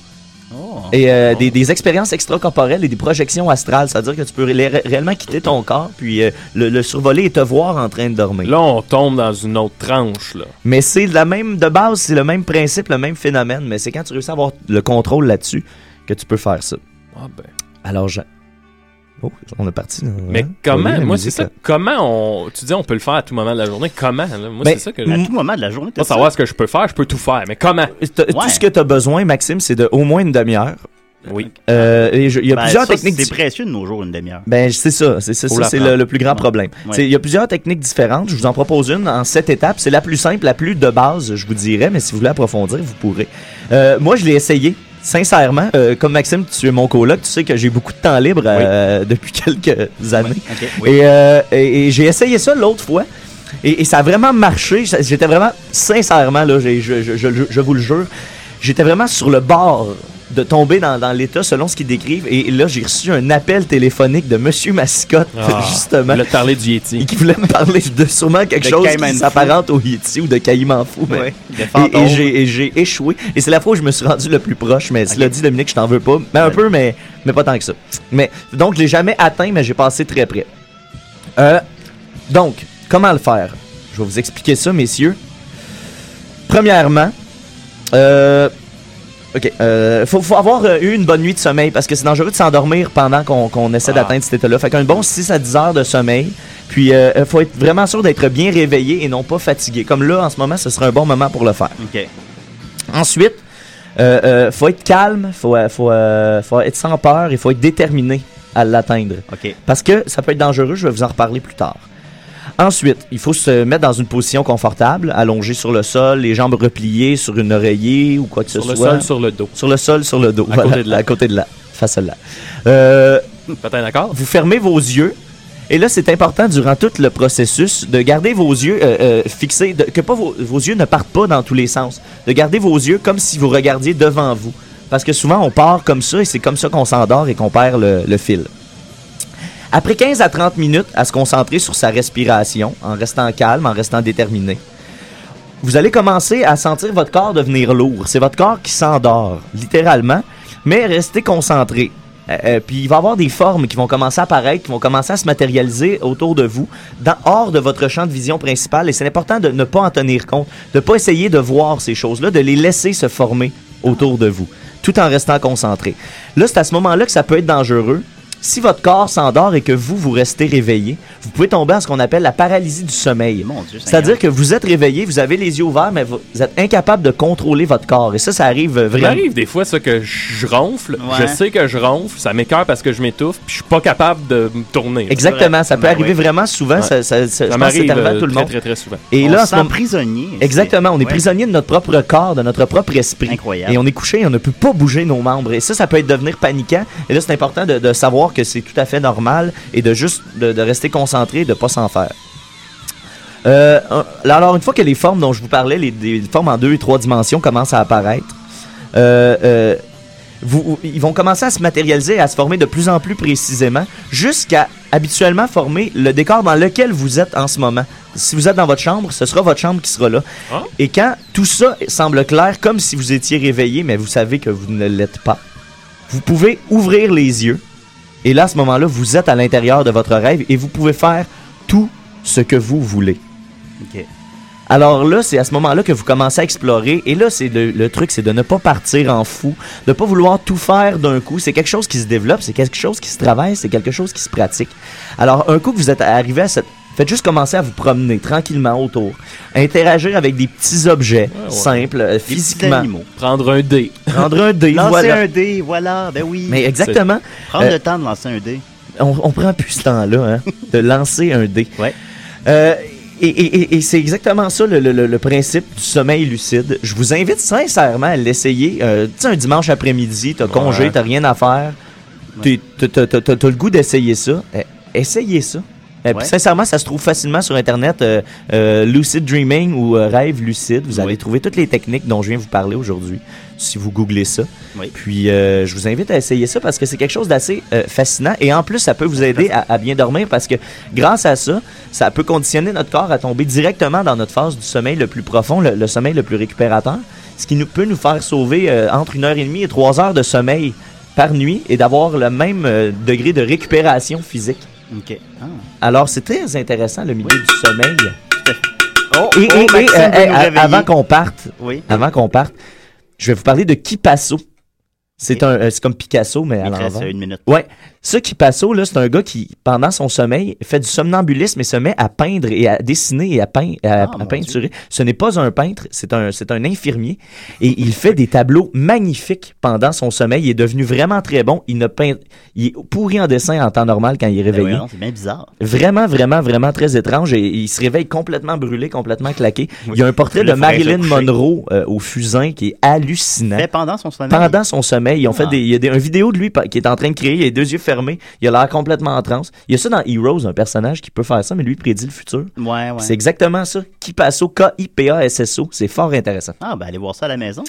Et euh, des, des expériences extracorporelles et des projections astrales. C'est-à-dire que tu peux ré- réellement quitter ton corps puis euh, le, le survoler et te voir en train de dormir. Là, on tombe dans une autre tranche, là. Mais c'est la même de base, c'est le même principe, le même phénomène, mais c'est quand tu réussis à avoir le contrôle là-dessus que tu peux faire ça. Ah ben. Alors, Jean. Oh, on est parti. là. Mais Hein? comment, Oui, moi, c'est ça, comment on. Tu dis, on peut le faire à tout moment de la journée? Comment, là? Moi, Ben, c'est ça que. À tout moment de la journée, ça? savoir ce que je peux faire, je peux tout faire, mais comment? Ouais. Tout ce que tu as besoin, Maxime, c'est de au moins une demi-heure. Oui. Euh, je- il y a Ben, plusieurs ça, techniques. C'est précieux de nos jours, une demi-heure. Ben, c'est ça, c'est ça, c'est le, le plus grand Ouais. problème. Ouais. Il y a plusieurs techniques différentes. Je vous en propose une en sept étapes. C'est la plus simple, la plus de base, je vous dirais, mais si vous voulez approfondir, vous pourrez. Euh, moi, je l'ai essayé. Sincèrement, euh, comme Maxime, tu es mon coloc, tu sais que j'ai beaucoup de temps libre euh, depuis *laughs* quelques années. Ok, oui. Et, euh, et- et j'ai essayé ça l'autre fois. Et, et ça a vraiment marché. J'étais vraiment, sincèrement, là, j'ai- je, je- je- je vous le jure, j'étais vraiment sur le bord de tomber dans, dans l'état selon ce qu'ils décrivent. Et là, j'ai reçu un appel téléphonique de Monsieur Mascotte, Ah, *laughs* justement, Je voulais te parler du et Yeti. qui voulait me parler de sûrement quelque De chose Caïman qui s'apparente au Yeti ou de Caïman Fou. mais- Ouais, Et, et j'ai- et échoué. Et c'est la fois où je me suis rendu le plus proche. Mais cela dit, Dominique, je t'en veux pas. Mais un peu, mais, mais pas tant que ça. Mais, donc, je l'ai jamais atteint, mais j'ai passé très près. Euh, donc, comment le faire? Je vais vous expliquer ça, messieurs. Premièrement, euh, ok, euh, faut, faut avoir euh, eu une bonne nuit de sommeil parce que c'est dangereux de s'endormir pendant qu'on qu'on essaie Ah. d'atteindre cet état-là. Fait qu'un bon 6 à 10 heures de sommeil. Puis, il faut être vraiment sûr d'être bien réveillé et non pas fatigué. Comme là, en ce moment, ce serait un bon moment pour le faire. Ok. Ensuite, euh, euh, faut être calme, faut, euh, faut, euh, faut être sans peur et faut être déterminé à l'atteindre. Ok. Parce que ça peut être dangereux, je vais vous en reparler plus tard. Ensuite, il faut se mettre dans une position confortable, allongé sur le sol, les jambes repliées sur une oreiller ou quoi que Sur ce le soit. sol, sur le dos. Sur le sol, sur le dos. À voilà, côté de là. À côté de là. Face à là. Euh, d'accord? vous fermez vos yeux. Et là, c'est important durant tout le processus de garder vos yeux euh, euh, fixés, de- que pas vos, vos yeux ne partent pas dans tous les sens. De garder vos yeux comme si vous regardiez devant vous. Parce que souvent, on part comme ça et c'est comme ça qu'on s'endort et qu'on perd le, le fil. Après 15 à 30 minutes à se concentrer sur sa respiration, en restant calme, en restant déterminé, vous allez commencer à sentir votre corps devenir lourd. C'est votre corps qui s'endort, littéralement, mais restez concentré. Euh, euh, puis il va y avoir des formes qui vont commencer à apparaître, qui vont commencer à se matérialiser autour de vous, dans, hors de votre champ de vision principal. Et c'est important de ne pas en tenir compte, de ne pas essayer de voir ces choses-là, de les laisser se former autour de vous, tout en restant concentré. Là, c'est à ce moment-là que ça peut être dangereux. Si votre corps s'endort et que vous, vous restez réveillé, vous pouvez tomber en ce qu'on appelle la paralysie du sommeil. C'est-à-dire que vous êtes réveillé, vous avez les yeux ouverts, mais vous êtes incapable de contrôler votre corps. Et ça, ça arrive euh, Il vraiment. m'arrive des fois ça que je ronfle, Ouais. je sais que je ronfle, ça m'écœure parce que je m'étouffe, puis je suis pas capable de me tourner. Exactement, ça peut Ben arriver oui. vraiment souvent. Ouais. Ça, ça, ça- Ça m'arrive euh, tout le très, monde. très très souvent. Et on là, se moment- prisonnier. Exactement, on est Ouais. prisonnier de notre propre corps, de notre propre esprit. Incroyable. Et on est couché et on ne peut pas bouger nos membres. Et ça, ça peut être devenir paniquant. Et là, c'est important de, de savoir que c'est tout à fait normal et de juste de, de rester concentré et de pas s'en faire. Euh, alors, une fois que les formes dont je vous parlais, les, les formes en deux et trois dimensions commencent à apparaître, euh, euh, vous, ils vont commencer à se matérialiser et à se former de plus en plus précisément jusqu'à habituellement former le décor dans lequel vous êtes en ce moment. Si vous êtes dans votre chambre, ce sera votre chambre qui sera là. Ah. Et quand tout ça semble clair, comme si vous étiez réveillé, mais vous savez que vous ne l'êtes pas, vous pouvez ouvrir les yeux. Et là, à ce moment-là, vous êtes à l'intérieur de votre rêve et vous pouvez faire tout ce que vous voulez. Alors là, c'est à ce moment-là que vous commencez à explorer. Et là, c'est le, le truc, c'est de ne pas partir en fou, de ne pas vouloir tout faire d'un coup. C'est quelque chose qui se développe, c'est quelque chose qui se travaille, c'est quelque chose qui se pratique. Alors, un coup que vous êtes arrivé à cette... Faites juste commencer à vous promener tranquillement autour. Interagir avec des petits objets ouais. simples, euh, physiquement. animaux. Prendre un dé. Prendre un dé, *laughs* Lancer voilà. un dé, voilà, ben oui. Mais exactement. Prendre Euh, le temps de lancer un dé. on, on prend plus ce temps-là, hein, *laughs* de lancer un dé. Ouais. Euh, et et- et- et c'est exactement ça le, le- le- le principe du sommeil lucide. Je vous invite sincèrement à l'essayer. Euh, tu sais, un dimanche après-midi, t'as congé, Ouais. t'as rien à faire. T'es- T'as t'as le goût d'essayer ça. Eh, essayez ça. Puis Ouais. sincèrement, ça se trouve facilement sur Internet. euh, euh, lucid Dreaming ou euh, Rêve Lucide. Vous allez trouver toutes les techniques dont je viens vous parler aujourd'hui, si vous googlez ça. Oui. Puis euh, je vous invite à essayer ça parce que c'est quelque chose d'assez euh, fascinant. Et en plus, ça peut vous aider à, à bien dormir parce que grâce à ça, ça peut conditionner notre corps à tomber directement dans notre phase du sommeil le plus profond, le, le sommeil le plus récupérateur. Ce qui nous, peut nous faire sauver euh, entre une heure et demie et trois heures de sommeil par nuit et d'avoir le même euh, degré de récupération physique. Ah. Alors, c'est très intéressant le milieu du sommeil. Oh, Et, oh, et- et, Maxime euh, euh, réveiller. avant qu'on parte, Oui. avant qu'on parte, je vais vous parler de Kipasso. C'est un, euh, c'est comme Picasso, mais à l'envers. une minute. Ouais. Ce Kipasso, là, c'est un gars qui, pendant son sommeil, fait du somnambulisme et se met à peindre et à dessiner et à, peindre, à, Ah, à peinturer. Ce n'est pas un peintre, c'est un, c'est un infirmier. Et il fait des tableaux magnifiques pendant son sommeil. Il est devenu vraiment très bon. Il ne peint, il est pourri en dessin en temps normal quand il est Ben réveillé. voyons, c'est bien bizarre. Vraiment, vraiment, vraiment très étrange. Et il se réveille complètement brûlé, complètement claqué. Il y a un portrait de Marilyn. Monroe euh, au fusain qui est hallucinant. Fait pendant son sommeil. Pendant son sommeil, ils ont fait Ah. des, il y a des, une vidéo de lui qui est en train de créer, il a les deux yeux fermés, il a l'air complètement en transe. Il y a ça dans Heroes, un personnage qui peut faire ça, mais lui il prédit le futur. Ouais, ouais. C'est exactement ça. Kipasso, K-I-P-A-S-S-O. C'est fort intéressant. Ah, ben allez voir ça à la maison.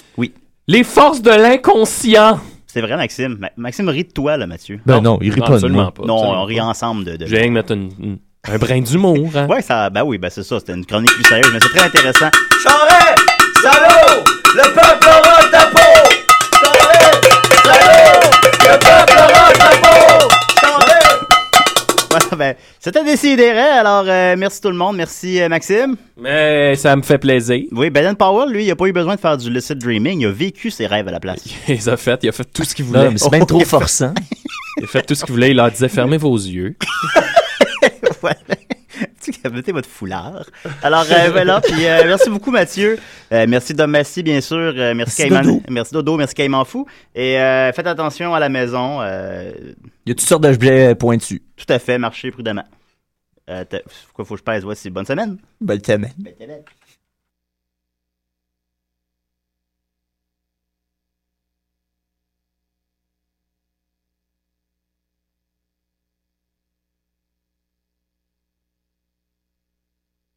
Les forces de l'inconscient. C'est vrai, Maxime. Ma- Maxime rit de toi, là, Mathieu. Ben non, il rit pas de moi. pas. non, absolument on rit pas. ensemble de. de... Je viens de mettre une- une- un brin d'humour. Hein. *laughs* Ouais, ça, ben oui, ben c'est ça. C'était une chronique plus sérieuse, mais c'est très intéressant. Charest! Salaud! Le peuple aura ta peau! Voilà, *laughs* ben, c'était décidéré. Alors, euh, merci tout le monde. Merci, euh, Maxime. Mais ça me fait plaisir. Oui, Ben Powell, lui, il a pas eu besoin de faire du lucid dreaming. Il a vécu ses rêves à la place. *laughs* Il les a fait, il a fait tout ce qu'il voulait. Non, mais c'est bien *laughs* trop forçant. Il a fait tout ce qu'il voulait. Il leur disait fermez vos yeux. voilà. *laughs* Mettez votre foulard. Alors, euh, voilà. Puis, euh, merci beaucoup, Mathieu. Euh, merci, Dom Massy, bien sûr. Merci, Merci, Caïman. Dodo. Merci, Dodo. Merci, Caïman Fou. Et faites attention à la maison. Il y a toutes sortes d'objets pointus. tout à fait. Marchez prudemment. Euh, t'as- quoi, faut que je pèse? Ouais, c'est bonne semaine. Bonne semaine. Bonne semaine.